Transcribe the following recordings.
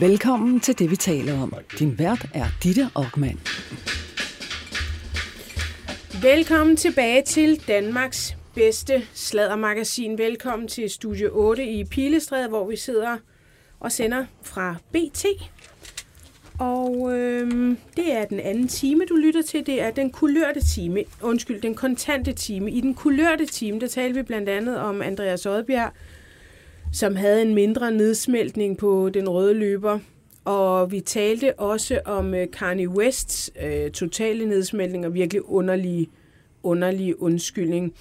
Velkommen til det, vi taler om. Din vært er Ditte Aukmann. Velkommen tilbage til Danmarks bedste sladdermagasin. Velkommen til Studio 8 i Pilestræde, hvor vi sidder og sender fra BT. Og øhm, det er den anden time, du lytter til. Det er den kulørte time. Undskyld, den kontante time. I den kulørte time, der talte vi blandt andet om Andreas Oddbjerg, som havde en mindre nedsmeltning på den røde løber. Og vi talte også om øh, Kanye Wests øh, totale nedsmeltning og virkelig underlige, underlige undskyldning.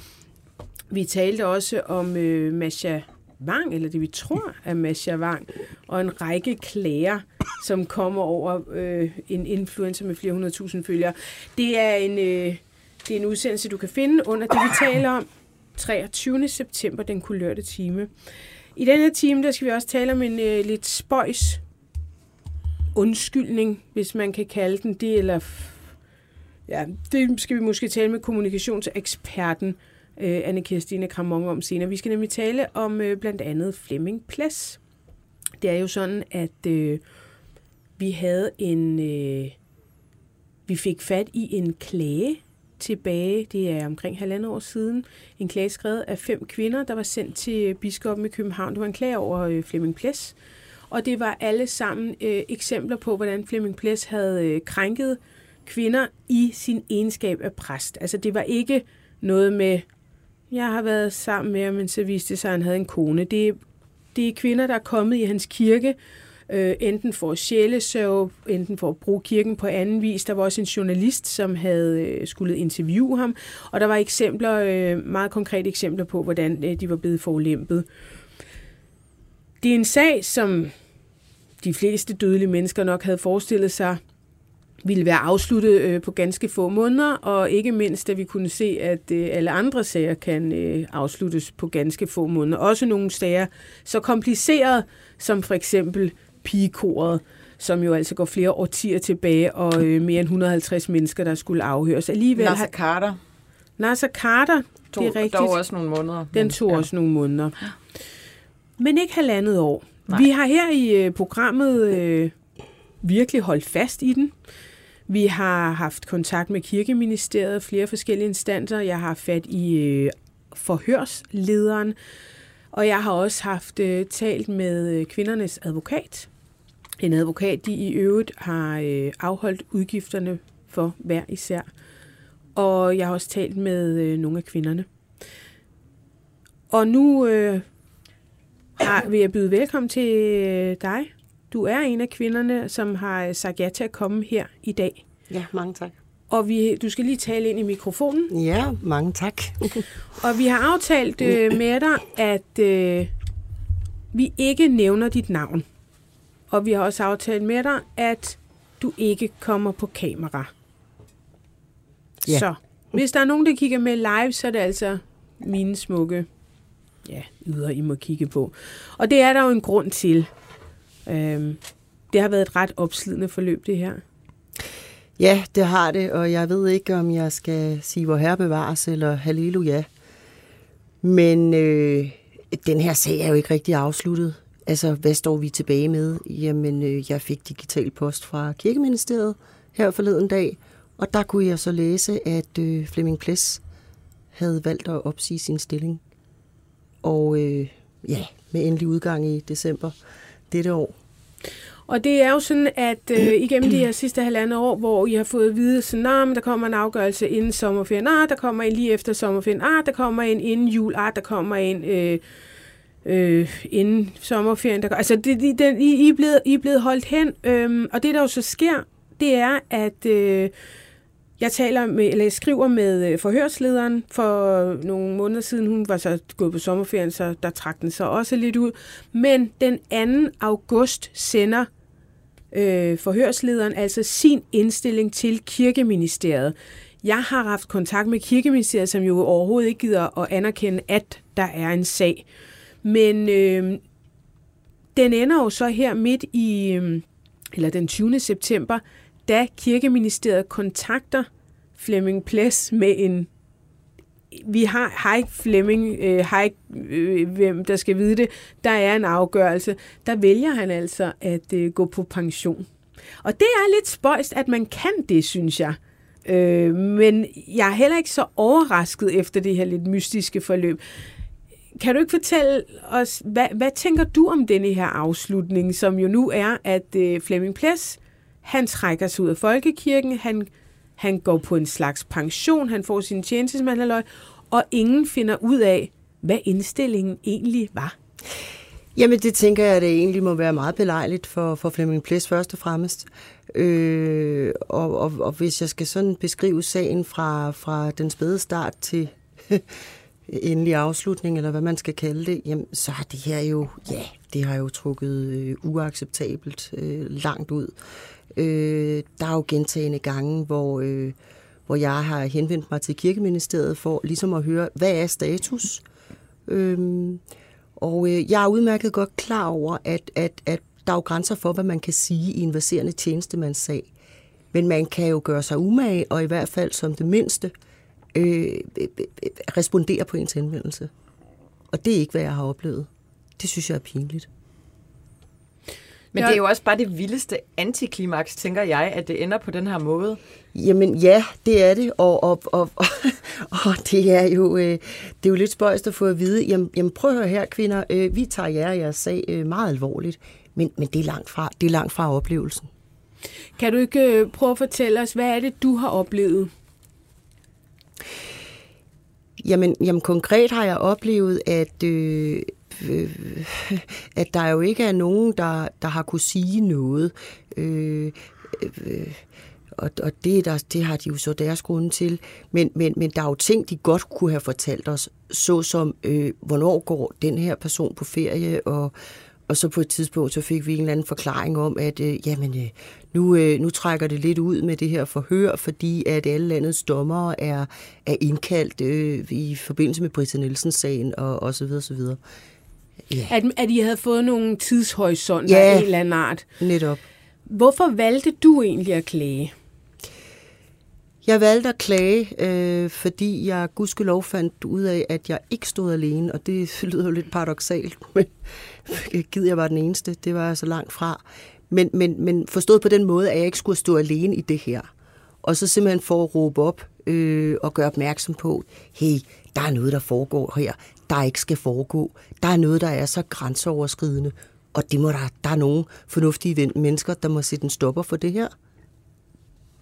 Vi talte også om øh, Masha Wang, eller det vi tror er Masha Wang, og en række klager, som kommer over øh, en influencer med flere hundrede tusind følgere. Det er en, øh, det er en udsendelse, du kan finde under det, vi taler om 23. september, den kulørte time. I denne her time, der skal vi også tale om en øh, lidt spøjs undskyldning, hvis man kan kalde den det, eller ja, det skal vi måske tale med kommunikationseksperten øh, anne Kirstine Kramon om senere. Vi skal nemlig tale om øh, blandt andet Flemming Plads. Det er jo sådan, at øh, vi havde en... Øh, vi fik fat i en klage tilbage, det er omkring halvandet år siden, en klage skrevet af fem kvinder, der var sendt til biskoppen i København. Det var en klage over øh, Flemming Ples, og det var alle sammen øh, eksempler på, hvordan Flemming Ples havde øh, krænket kvinder i sin egenskab af præst. Altså det var ikke noget med, jeg har været sammen med ham, men så viste det sig, at han havde en kone. Det, det er kvinder, der er kommet i hans kirke, øh, enten for sjælesøv, enten for at bruge kirken på anden vis. Der var også en journalist, som havde øh, skulle interviewe ham, og der var eksempler, øh, meget konkrete eksempler på, hvordan øh, de var blevet forulæmpet. Det er en sag, som de fleste dødelige mennesker nok havde forestillet sig ville være afsluttet øh, på ganske få måneder, og ikke mindst, at vi kunne se, at øh, alle andre sager kan øh, afsluttes på ganske få måneder. Også nogle sager så kompliceret, som for eksempel pigekoret, som jo altså går flere årtier tilbage, og øh, mere end 150 mennesker, der skulle afhøres. Alligevel Nasser Carter. Nasser Carter, tog, det er rigtigt. Var også nogle måneder. Den tog ja. også nogle måneder. Men ikke halvandet år. Nej. Vi har her i øh, programmet øh, virkelig holdt fast i den. Vi har haft kontakt med Kirkeministeriet, flere forskellige instanser. Jeg har fat i øh, forhørslederen, og jeg har også haft øh, talt med øh, kvindernes advokat. En advokat, de i øvrigt har øh, afholdt udgifterne for hver især. Og jeg har også talt med øh, nogle af kvinderne. Og nu øh, har, vil jeg byde velkommen til øh, dig. Du er en af kvinderne, som har sagt ja til at komme her i dag. Ja, mange tak. Og vi, du skal lige tale ind i mikrofonen. Ja, mange tak. og vi har aftalt øh, med dig, at øh, vi ikke nævner dit navn. Og vi har også aftalt med dig, at du ikke kommer på kamera. Ja. Så hvis der er nogen, der kigger med live, så er det altså mine smukke ja, yder, I må kigge på. Og det er der jo en grund til. Øhm, det har været et ret opslidende forløb, det her. Ja, det har det, og jeg ved ikke, om jeg skal sige, hvor herre bevares, eller halleluja. Men øh, den her sag er jo ikke rigtig afsluttet. Altså, hvad står vi tilbage med? Jamen, øh, jeg fik digital post fra Kirkeministeriet her forleden dag, og der kunne jeg så læse, at øh, Flemming Ples havde valgt at opsige sin stilling. Og øh, ja, med endelig udgang i december dette år. Og det er jo sådan, at øh, igennem de her sidste halvandet år, hvor I har fået at vide, sådan, nah, der kommer en afgørelse inden sommerferien, ah, der kommer en lige efter sommerferien, ah, der kommer en inden jul, ah, der kommer en øh, øh, inden sommerferien. Der, altså, det, det, den, I, I, er blevet, I er blevet holdt hen, øh, og det der jo så sker, det er, at øh, jeg taler med, eller jeg skriver med øh, forhørslederen for nogle måneder siden. Hun var så gået på sommerferien, så der trak den så også lidt ud. Men den 2. august sender øh, forhørslederen altså sin indstilling til kirkeministeriet. Jeg har haft kontakt med kirkeministeriet, som jo overhovedet ikke gider at anerkende, at der er en sag. Men øh, den ender jo så her midt i, øh, eller den 20. september, da kirkeministeriet kontakter Flemming Ples med en vi har, har ikke Flemming, øh, har ikke øh, hvem der skal vide det, der er en afgørelse, der vælger han altså at øh, gå på pension. Og det er lidt spøjst, at man kan det, synes jeg. Øh, men jeg er heller ikke så overrasket efter det her lidt mystiske forløb. Kan du ikke fortælle os, hvad, hvad tænker du om denne her afslutning, som jo nu er, at øh, Flemming Ples, han trækker sig ud af folkekirken, han, han går på en slags pension, han får sin tjenestesmandaløj, og ingen finder ud af, hvad indstillingen egentlig var. Jamen, det tænker jeg, at det egentlig må være meget belejligt for, for Flemming Ples først og fremmest. Øh, og, og, og hvis jeg skal sådan beskrive sagen fra, fra den spæde start til endelig afslutning, eller hvad man skal kalde det, jamen, så har det her jo, ja, det har jo trukket øh, uacceptabelt øh, langt ud. Øh, der er jo gentagende gange, hvor, øh, hvor jeg har henvendt mig til kirkeministeriet for ligesom at høre, hvad er status? Øh, og øh, jeg er udmærket godt klar over, at, at, at der er jo grænser for, hvad man kan sige i en verserende tjenestemandssag. Men man kan jo gøre sig umage, og i hvert fald som det mindste, øh, respondere på ens henvendelse. Og det er ikke, hvad jeg har oplevet. Det synes jeg er pinligt. Men det er jo også bare det vildeste antiklimaks, tænker jeg, at det ender på den her måde. Jamen ja, det er det, og, og, og, og, og det, er jo, øh, det er jo lidt spøjst at få at vide, jamen, jamen prøv at høre her kvinder, øh, vi tager jer og jeres sag øh, meget alvorligt, men, men det, er langt fra, det er langt fra oplevelsen. Kan du ikke øh, prøve at fortælle os, hvad er det, du har oplevet? Jamen, jamen konkret har jeg oplevet, at, øh, øh, at der jo ikke er nogen, der, der har kunne sige noget. Øh, øh, og, og det, der, det har de jo så deres grunde til. Men, men, men der er jo ting, de godt kunne have fortalt os, såsom, øh, hvornår går den her person på ferie, og, og så på et tidspunkt, så fik vi en eller anden forklaring om, at øh, jamen, øh, nu, øh, nu trækker det lidt ud med det her forhør, fordi at alle landets dommere er, er indkaldt øh, i forbindelse med Britta Nielsen-sagen og, og så videre, så videre. Ja. At, at I havde fået nogle tidshorisonter ja, af en eller anden art. netop. Hvorfor valgte du egentlig at klage? Jeg valgte at klage, øh, fordi jeg gudskelov fandt ud af, at jeg ikke stod alene, og det lyder jo lidt paradoxalt, men gider jeg var den eneste, det var jeg så langt fra. Men, men, men forstået på den måde, at jeg ikke skulle stå alene i det her. Og så simpelthen for at råbe op øh, og gøre opmærksom på, hey, der er noget, der foregår her, der ikke skal foregå. Der er noget, der er så grænseoverskridende, og det må der, der er nogle fornuftige mennesker, der må sætte en stopper for det her.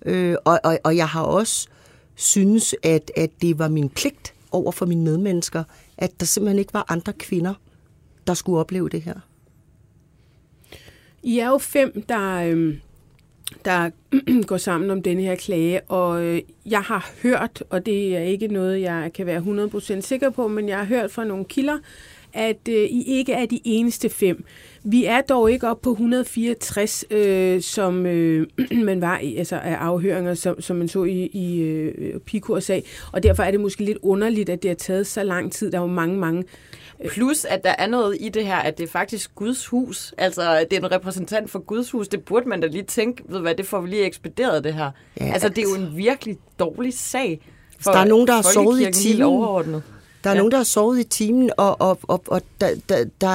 Øh, og, og, og jeg har også synes, at, at det var min pligt over for mine medmennesker, at der simpelthen ikke var andre kvinder, der skulle opleve det her. I er jo fem, der, øh, der går sammen om denne her klage, og øh, jeg har hørt, og det er ikke noget, jeg kan være 100% sikker på, men jeg har hørt fra nogle kilder, at øh, I ikke er de eneste fem. Vi er dog ikke op på 164, øh, som øh, man var i, altså af afhøringer, som, som man så i, i øh, Pikur sag, og derfor er det måske lidt underligt, at det har taget så lang tid. Der er jo mange, mange Plus, at der er noget i det her, at det er faktisk Guds hus. Altså, det er en repræsentant for Guds hus. Det burde man da lige tænke, ved hvad, det får vi lige ekspederet det her. Ja, altså, det er jo en virkelig dårlig sag. For der er nogen, der har sovet i timen. Overordnet. Der er ja. nogen, der har sovet i timen, og, og, og, og der, der, der,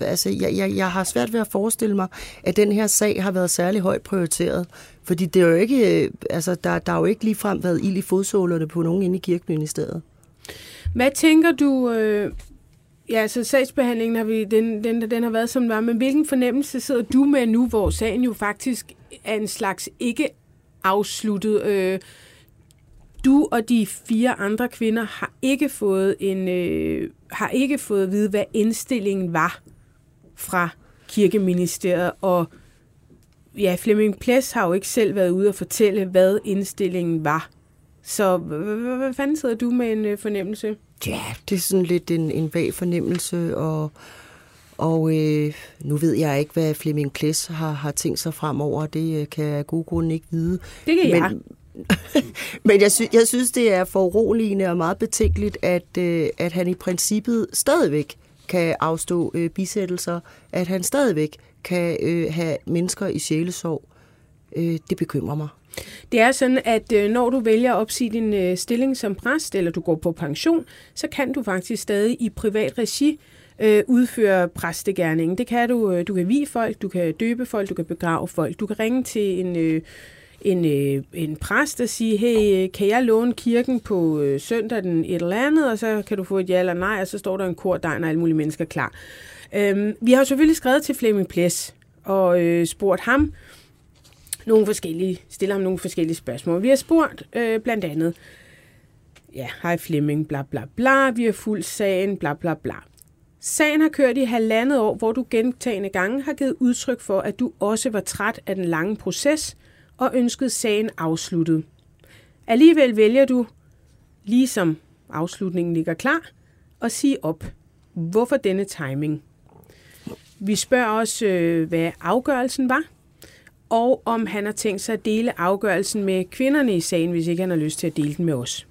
altså, jeg, jeg, jeg har svært ved at forestille mig, at den her sag har været særlig højt prioriteret. Fordi det er jo ikke, altså, der, der har jo ikke ligefrem været ild i fodsålerne på nogen inde i kirkeministeriet. Hvad tænker du, øh, Ja, så sagsbehandlingen har vi, den, den, den har været som den var, men hvilken fornemmelse sidder du med nu, hvor sagen jo faktisk er en slags ikke afsluttet? Øh, du og de fire andre kvinder har ikke fået en øh, har ikke fået at vide, hvad indstillingen var fra kirkeministeriet, og ja, Flemming Ples har jo ikke selv været ude og fortælle, hvad indstillingen var. Så hvad fanden sidder du med en øh, fornemmelse? Ja, det er sådan lidt en, en vag fornemmelse, og, og øh, nu ved jeg ikke, hvad Flemming Klæs har, har tænkt sig fremover. Det øh, kan jeg af gode grunde ikke vide. Det kan men, jeg. men jeg, sy- jeg synes, det er foruroligende og meget betænkeligt, at, øh, at han i princippet stadigvæk kan afstå øh, bisættelser, at han stadigvæk kan øh, have mennesker i sjælesorg. Øh, det bekymrer mig. Det er sådan, at øh, når du vælger at opsige din øh, stilling som præst, eller du går på pension, så kan du faktisk stadig i privat regi øh, udføre præstegærningen. Det kan du. Øh, du kan vige folk, du kan døbe folk, du kan begrave folk. Du kan ringe til en, øh, en, øh, en præst og sige, hey, øh, kan jeg låne kirken på øh, søndag den et eller andet, og så kan du få et ja eller nej, og så står der en kor, der og alle mulige mennesker klar. Øhm, vi har jo selvfølgelig skrevet til Flemming Ples og øh, spurgt ham nogle forskellige, stiller ham nogle forskellige spørgsmål. Vi har spurgt øh, blandt andet, ja, hej Flemming, bla bla bla, vi har fuldt sagen, bla bla bla. Sagen har kørt i halvandet år, hvor du gentagende gange har givet udtryk for, at du også var træt af den lange proces og ønskede sagen afsluttet. Alligevel vælger du, ligesom afslutningen ligger klar, at sige op. Hvorfor denne timing? Vi spørger også, øh, hvad afgørelsen var, og om han har tænkt sig at dele afgørelsen med kvinderne i sagen, hvis ikke han har lyst til at dele den med os.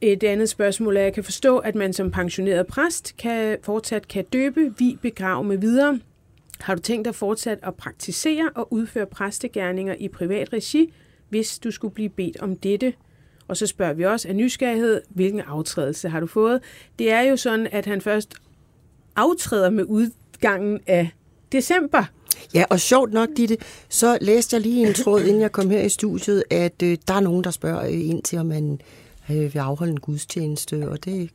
Et andet spørgsmål er, at jeg kan forstå, at man som pensioneret præst kan, fortsat kan døbe, vi begrave med videre. Har du tænkt dig fortsat at praktisere og udføre præstegærninger i privat regi, hvis du skulle blive bedt om dette? Og så spørger vi også af nysgerrighed, hvilken aftrædelse har du fået? Det er jo sådan, at han først aftræder med udgangen af december. Ja, og sjovt nok, Ditte, så læste jeg lige en tråd, inden jeg kom her i studiet, at øh, der er nogen, der spørger øh, ind til, om man øh, vil afholde en gudstjeneste, og det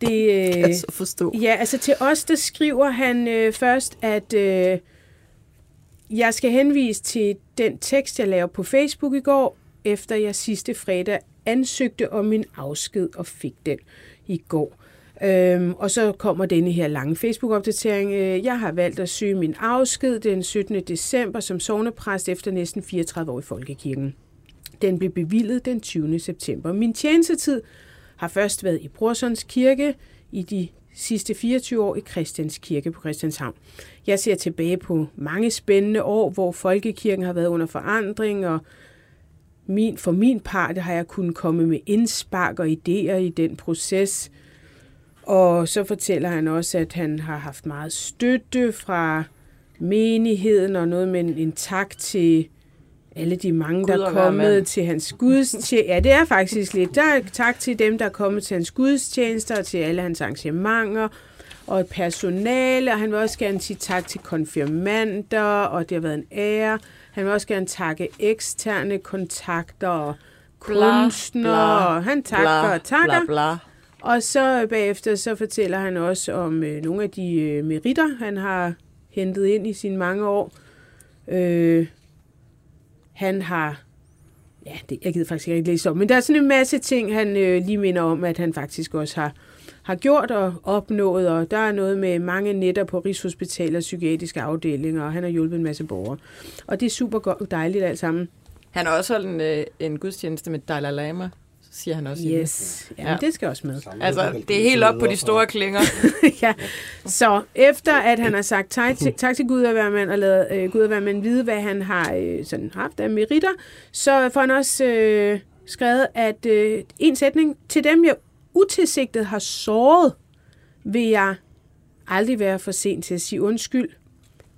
det, øh, kan så forstå. Ja, altså til os, der skriver han øh, først, at øh, jeg skal henvise til den tekst, jeg lavede på Facebook i går, efter jeg sidste fredag ansøgte om min afsked og fik den i går. Øhm, og så kommer denne her lange Facebook-opdatering. Øh, jeg har valgt at søge min afsked den 17. december som sovnepræst efter næsten 34 år i Folkekirken. Den blev bevillet den 20. september. Min tjenestetid har først været i Brorsons Kirke i de sidste 24 år i Christians Kirke på Christianshavn. Jeg ser tilbage på mange spændende år, hvor Folkekirken har været under forandring, og min, for min part har jeg kunnet komme med indspark og idéer i den proces – og så fortæller han også, at han har haft meget støtte fra menigheden og noget med en, en tak til alle de mange, Gud der er kommet til hans gudstjeneste. Ja, det er faktisk lidt. Der er tak til dem, der er kommet til hans gudstjenester og til alle hans arrangementer og personale, og han vil også gerne sige tak til konfirmander, og det har været en ære. Han vil også gerne takke eksterne kontakter og kunstnere. Han takker bla, og takker. Bla, bla. Og så bagefter så fortæller han også om øh, nogle af de øh, meritter, han har hentet ind i sine mange år. Øh, han har, ja, det, jeg gider faktisk ikke læse om, men der er sådan en masse ting, han øh, lige minder om, at han faktisk også har, har gjort og opnået, og der er noget med mange netter på Rigshospitalet og psykiatriske afdelinger, og han har hjulpet en masse borgere. Og det er super godt, dejligt alt sammen. Han har også holdt en, øh, en gudstjeneste med Dalai Lama siger han også. Yes, ja, ja. det skal også med. Altså, det er helt op på de store klinger. ja. Så efter at han har sagt tak til, tak til Gud at være mand, og lavet øh, Gud at være mand vide, hvad han har øh, sådan haft af meritter, så får han også øh, skrevet, at øh, en sætning, til dem jeg utilsigtet har såret, vil jeg aldrig være for sent til at sige undskyld.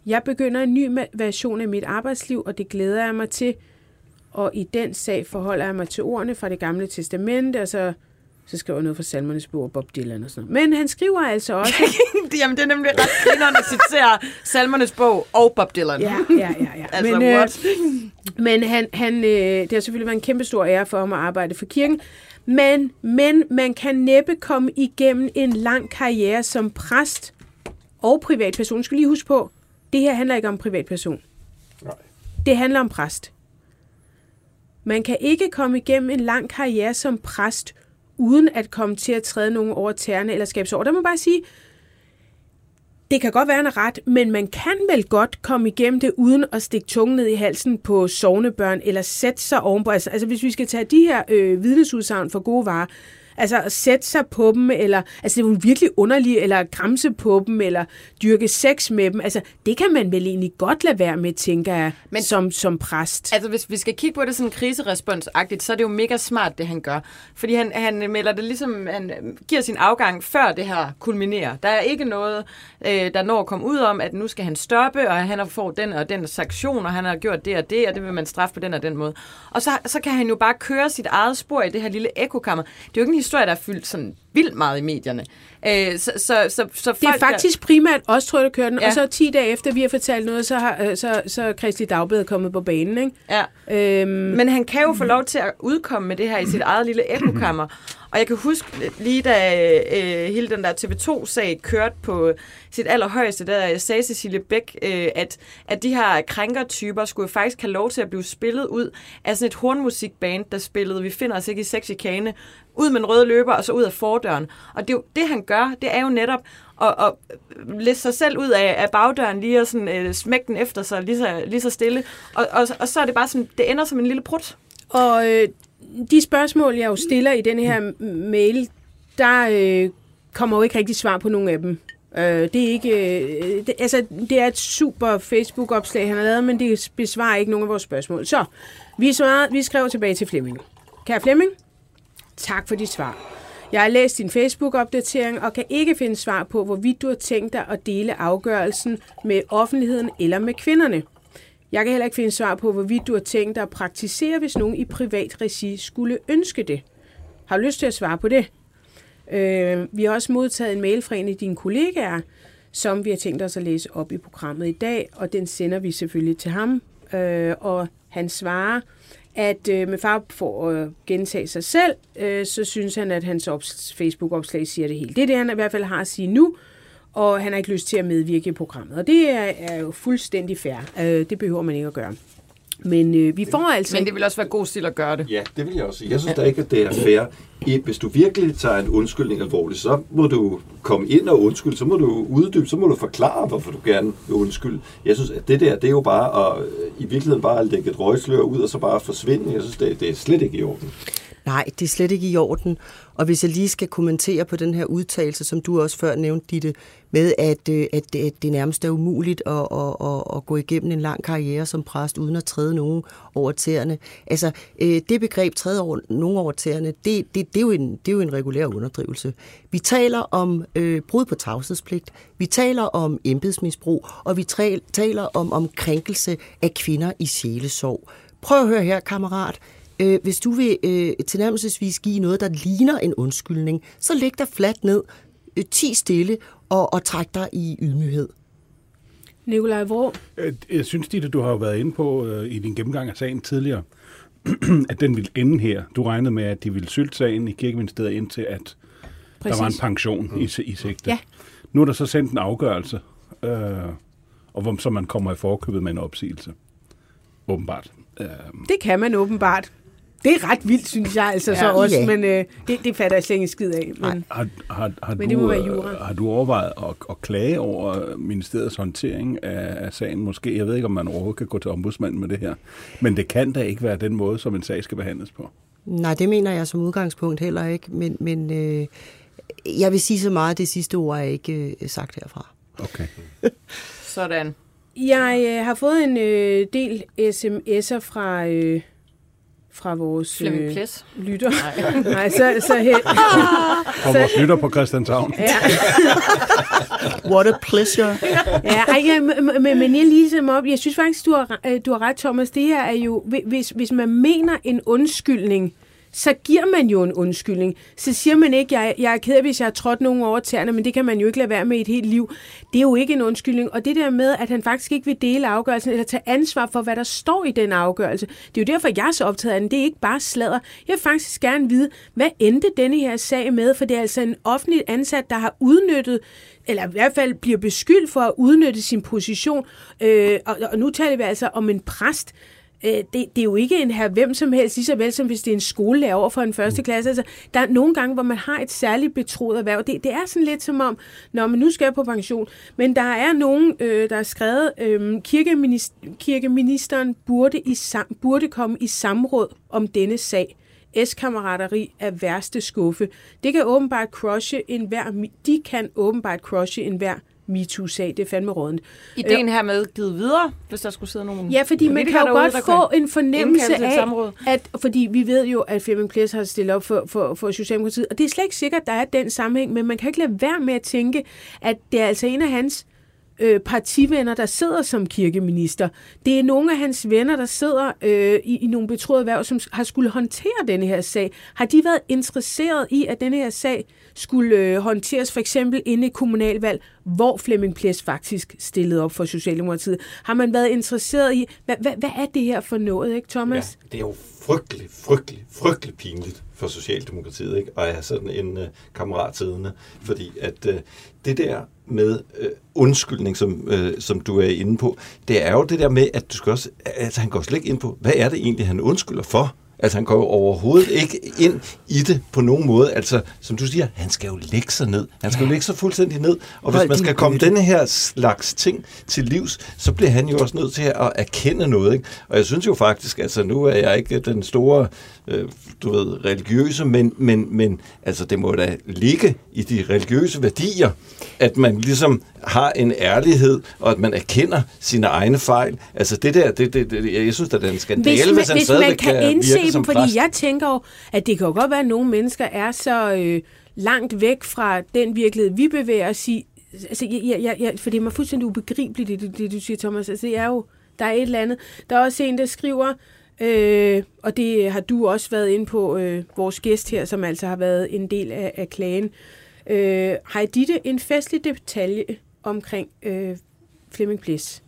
Jeg begynder en ny version af mit arbejdsliv, og det glæder jeg mig til, og i den sag forholder jeg mig til ordene fra det gamle testamente, og så, så skriver jeg noget fra salmernes bog Bob Dylan og sådan noget. Men han skriver altså også... Jamen, det er nemlig ret grineren at citere salmernes bog og Bob Dylan. Ja, ja, ja. ja. altså, men, what? Øh, men han, han, øh, det har selvfølgelig været en kæmpe stor ære for ham at arbejde for kirken. Men, men man kan næppe komme igennem en lang karriere som præst og privatperson. Skal lige huske på, det her handler ikke om privatperson. Nej. Det handler om præst. Man kan ikke komme igennem en lang karriere som præst, uden at komme til at træde nogen over tæerne eller skabe sår. Der må bare sige, det kan godt være, en ret, men man kan vel godt komme igennem det, uden at stikke tungen ned i halsen på sovnebørn, eller sætte sig ovenpå. Altså, altså hvis vi skal tage de her øh, vidnesudsagn for gode varer, Altså at sætte sig på dem, eller altså det er jo virkelig underligt, eller græmse på dem, eller dyrke sex med dem. Altså det kan man vel egentlig godt lade være med, tænker jeg, Men, som, som præst. Altså hvis vi skal kigge på det sådan kriseresponsagtigt, så er det jo mega smart, det han gør. Fordi han, han melder det ligesom, han giver sin afgang, før det her kulminerer. Der er ikke noget, øh, der når at komme ud om, at nu skal han stoppe, og han har fået den og den sanktion, og han har gjort det og det, og det vil man straffe på den og den måde. Og så, så kan han jo bare køre sit eget spor i det her lille ekokammer. Det er jo ikke en historie, der er fyldt sådan vildt meget i medierne. Øh, så, så, så, så folk, det er faktisk primært os, tror jeg, der kører den. Ja. Og så 10 dage efter, vi har fortalt noget, så har øh, så, så er Kristi Dagblad kommet på banen. Ikke? Ja. Øhm, Men han kan jo få lov til at udkomme med det her i sit eget lille ekokammer. Og jeg kan huske lige da øh, hele den der TV2-sag kørte på sit allerhøjeste, der sagde Cecilie Bæk, øh, at, at de her krænkertyper skulle faktisk have lov til at blive spillet ud af sådan et hornmusikband, der spillede Vi finder os ikke i sexy kane, ud med en rød løber og så ud af fordøren. Og det, det han gør, det er jo netop at, at læse sig selv ud af, af bagdøren lige og sådan, øh, smække den efter sig lige så, lige så stille. Og, og, og så er det bare sådan, det ender som en lille prut. Og øh, de spørgsmål, jeg jo stiller i den her mail, der øh, kommer jo ikke rigtig svar på nogen af dem. Øh, det er ikke, øh, det, altså, det er et super Facebook-opslag, han har lavet, men det besvarer ikke nogen af vores spørgsmål. Så, vi, svarede, vi skrev tilbage til Flemming. Kære Flemming, tak for dit svar. Jeg har læst din Facebook-opdatering og kan ikke finde svar på, hvorvidt du har tænkt dig at dele afgørelsen med offentligheden eller med kvinderne. Jeg kan heller ikke finde svar på, hvorvidt du har tænkt dig at praktisere, hvis nogen i privat regi skulle ønske det. Har du lyst til at svare på det? Øh, vi har også modtaget en mail fra en af dine kollegaer, som vi har tænkt os at læse op i programmet i dag, og den sender vi selvfølgelig til ham. Øh, og han svarer, at øh, med far for at gentage sig selv, øh, så synes han, at hans Facebook-opslag siger det hele. Det er det, han i hvert fald har at sige nu, og han har ikke lyst til at medvirke i programmet. Og det er, er jo fuldstændig fair. Øh, det behøver man ikke at gøre. Men øh, vi får altså... Men det vil også være god stil at gøre det. Ja, det vil jeg også sige. Jeg synes da ikke, at det er fair. Hvis du virkelig tager en undskyldning alvorligt, så må du komme ind og undskylde, så må du uddybe, så må du forklare, hvorfor du gerne vil undskylde. Jeg synes, at det der, det er jo bare at i virkeligheden bare at lægge et røgslør ud, og så bare forsvinde. Jeg synes, det, det er slet ikke i orden. Nej, det er slet ikke i orden. Og hvis jeg lige skal kommentere på den her udtalelse, som du også før nævnte, Ditte, med at, øh, at, at det nærmest er umuligt at, at, at, at gå igennem en lang karriere som præst, uden at træde nogen over tæerne. Altså, øh, det begreb træde over, nogen over tæerne, det, det, det, er jo en, det er jo en regulær underdrivelse. Vi taler om øh, brud på tavshedspligt, vi taler om embedsmisbrug, og vi taler om, om krænkelse af kvinder i sjælesorg. Prøv at høre her, kammerat. Øh, hvis du vil øh, tilnærmelsesvis give noget, der ligner en undskyldning, så læg dig fladt ned, øh, ti stille og, og træk dig i ydmyghed. Nikolaj Vrå? Øh, jeg synes, Ditte, du har jo været inde på øh, i din gennemgang af sagen tidligere, at den ville ende her. Du regnede med, at de ville sylte sagen i kirkeministeriet indtil, at Præcis. der var en pension mm. i, i sigte. Ja. Nu er der så sendt en afgørelse, øh, og hvor, så man kommer i forkøbet med en opsigelse. Åbenbart. Øh. Det kan man åbenbart. Det er ret vildt, synes jeg altså ja, så også, ja. men øh, det, det fatter jeg slet ikke skid af. Men, har, har, har, men du, det må være jura. har du overvejet at, at klage over ministeriets håndtering af, af sagen? Måske, jeg ved ikke, om man overhovedet kan gå til ombudsmanden med det her, men det kan da ikke være den måde, som en sag skal behandles på. Nej, det mener jeg som udgangspunkt heller ikke, men, men øh, jeg vil sige så meget, at det sidste ord er ikke øh, sagt herfra. Okay. Sådan. Jeg øh, har fået en øh, del sms'er fra... Øh, fra vores øh, lytter. Nej. Nej, så, så he- fra vores lytter på Christianshavn. Ja. What a pleasure. ja, ej, ja, men, men jeg ligesom op, jeg synes faktisk, du har, øh, du har ret, Thomas. Det her er jo, hvis, hvis man mener en undskyldning, så giver man jo en undskyldning. Så siger man ikke, jeg, jeg er ked af, hvis jeg har trådt nogen over tæerne, men det kan man jo ikke lade være med i et helt liv. Det er jo ikke en undskyldning. Og det der med, at han faktisk ikke vil dele afgørelsen, eller tage ansvar for, hvad der står i den afgørelse, det er jo derfor, jeg er så optaget af den. Det er ikke bare sladder. Jeg vil faktisk gerne vide, hvad endte denne her sag med? For det er altså en offentlig ansat, der har udnyttet eller i hvert fald bliver beskyldt for at udnytte sin position. Øh, og, og nu taler vi altså om en præst, Øh, det, det er jo ikke en her hvem som helst, lige så vel som hvis det er en skolelærer over for en første klasse. Altså, der er nogle gange, hvor man har et særligt betroet erhverv. Det, det er sådan lidt som om, når man nu skal jeg på pension, men der er nogen, øh, der har skrevet, øh, kirkeminister, kirkeministeren burde, i sam, burde komme i samråd om denne sag S-kammerateri af værste skuffe. Det kan åbenbart crushe en hver, de kan åbenbart crushe en hver MeToo-sag. Det er fandme rådent. Ideen her med givet videre, hvis der skulle sidde nogen Ja, fordi man kan jo godt få en fornemmelse af, at, fordi vi ved jo, at Flemming Plæs har stillet op for, for, for Socialdemokratiet, og det er slet ikke sikkert, at der er den sammenhæng, men man kan ikke lade være med at tænke, at det er altså en af hans øh, partivenner, der sidder som kirkeminister. Det er nogle af hans venner, der sidder øh, i, i nogle betroede erhverv, som har skulle håndtere denne her sag. Har de været interesseret i, at denne her sag skulle øh, håndteres for eksempel inde i kommunalvalg, hvor Flemming Ples faktisk stillede op for Socialdemokratiet? Har man været interesseret i, hvad, hvad, hvad er det her for noget, ikke Thomas? Ja, det er jo frygtelig, frygtelig, frygtelig pinligt for Socialdemokratiet, ikke? Og jeg har sådan en uh, kammerat siddende, fordi at uh, det der med øh, undskyldning, som, øh, som du er inde på, det er jo det der med, at du skal også, altså han går slet ikke ind på, hvad er det egentlig, han undskylder for? Altså han går jo overhovedet ikke ind i det på nogen måde. Altså som du siger, han skal jo lægge sig ned. Han skal jo lægge sig fuldstændig ned. Og hvis man skal komme denne her slags ting til livs, så bliver han jo også nødt til at erkende noget. Ikke? Og jeg synes jo faktisk, altså nu er jeg ikke den store, øh, du ved, religiøse, men, men, men altså det må da ligge i de religiøse værdier, at man ligesom har en ærlighed, og at man erkender sine egne fejl. Altså det der, det, det, det, jeg synes, at det er en skandale, hvis, man, hvis, hvis man kan, kan indse dem, fordi præst. jeg tænker jo, at det kan jo godt være, at nogle mennesker er så øh, langt væk fra den virkelighed, vi bevæger os i. Altså, jeg, jeg, jeg, for det er mig fuldstændig ubegribeligt, det, det, det du siger, Thomas. Altså, det er jo, der er et eller andet. Der er også en, der skriver, øh, og det har du også været inde på, øh, vores gæst her, som altså har været en del af, af klagen. Øh, har Ditte en festlig detalje omkring øh, Flemming Bliss?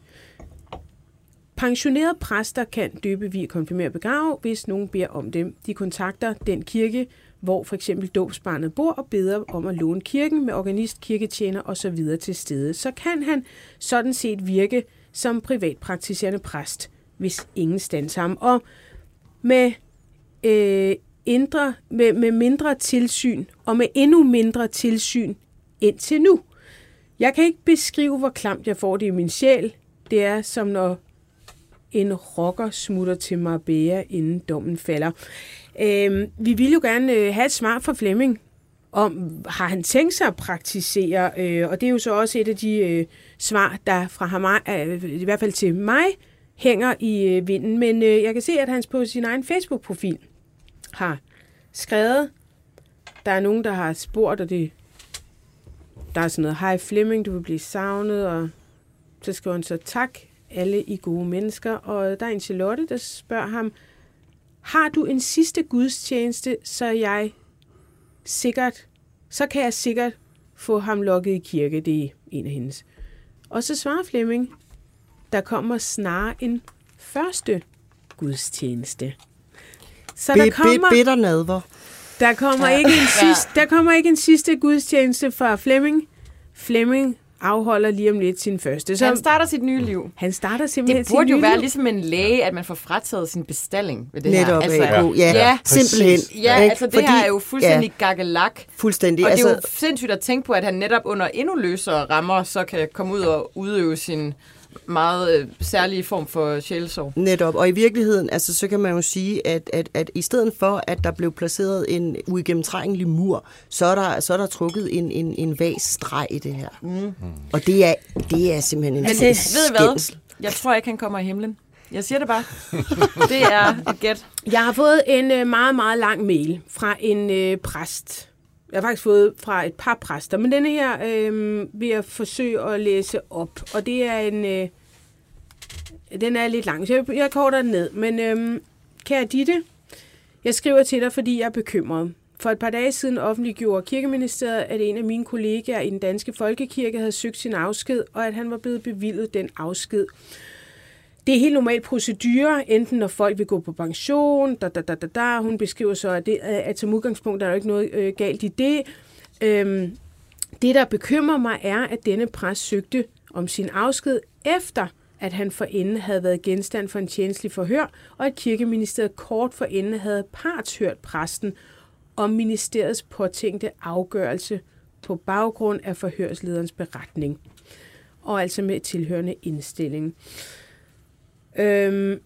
Pensionerede præster kan døbe, vi konfirmere begrave, hvis nogen beder om det. De kontakter den kirke, hvor for eksempel dåbsbarnet bor og beder om at låne kirken med organist, kirketjener osv. til stede. Så kan han sådan set virke som privatpraktiserende præst, hvis ingen stands ham. Og med, øh, indre, med, med mindre tilsyn og med endnu mindre tilsyn indtil nu. Jeg kan ikke beskrive, hvor klamt jeg får det i min sjæl. Det er som når en rocker smutter til Marbella, inden dommen falder. Øh, vi vil jo gerne øh, have et svar fra Flemming om, har han tænkt sig at praktisere, øh, og det er jo så også et af de øh, svar, der fra ham, øh, i hvert fald til mig, hænger i øh, vinden. Men øh, jeg kan se, at han på sin egen Facebook-profil har skrevet, der er nogen, der har spurgt, og det der er sådan noget, hej Flemming, du vil blive savnet, og så skriver han så, tak, alle i gode mennesker. Og der er en Charlotte, der spørger ham, har du en sidste gudstjeneste, så jeg sikkert, så kan jeg sikkert få ham lukket i kirke. Det er en af hendes. Og så svarer Flemming, der kommer snarere en første gudstjeneste. Så der kommer, bitter nadver. Der kommer, ikke en sidste, der kommer ikke en sidste gudstjeneste fra Flemming. Flemming afholder lige om lidt sin første. Så han starter sit nye liv. Han starter simpelthen Det burde jo være liv. ligesom en læge, at man får frataget sin bestilling ved det Netop her. Altså, ja, ja, ja, simpelthen. Ja, altså det Fordi, her er jo fuldstændig ja, gakkelak. Fuldstændig. Og det er altså, jo sindssygt at tænke på, at han netop under endnu løsere rammer, så kan komme ud og udøve sin meget øh, særlige form for sjælsorg. Netop, og i virkeligheden, altså, så kan man jo sige, at, at, at i stedet for, at der blev placeret en uigennemtrængelig mur, så er der, så er der trukket en, en, en vag streg i det her. Mm. Og det er, det er simpelthen en Men det, ved hvad? Jeg tror ikke, han kommer i himlen. Jeg siger det bare. det er et gæt. Jeg har fået en øh, meget, meget lang mail fra en øh, præst, jeg har faktisk fået fra et par præster, men denne her øh, vil jeg forsøge at læse op. Og det er en... Øh, den er lidt lang, så jeg, jeg korter den ned. Men øh, kære Ditte, jeg skriver til dig, fordi jeg er bekymret. For et par dage siden offentliggjorde Kirkeministeriet, at en af mine kollegaer i den danske folkekirke havde søgt sin afsked, og at han var blevet bevillet den afsked. Det er helt normal procedure, enten når folk vil gå på pension, da, da, da, da, da. hun beskriver så, at, det, øh, at som udgangspunkt er der ikke noget øh, galt i det. Øhm, det, der bekymrer mig, er, at denne præst søgte om sin afsked efter, at han forinden havde været genstand for en tjenestelig forhør, og at kirkeministeriet kort forinden havde partshørt præsten om ministeriets påtænkte afgørelse på baggrund af forhørslederens beretning, og altså med tilhørende indstilling. Øhm,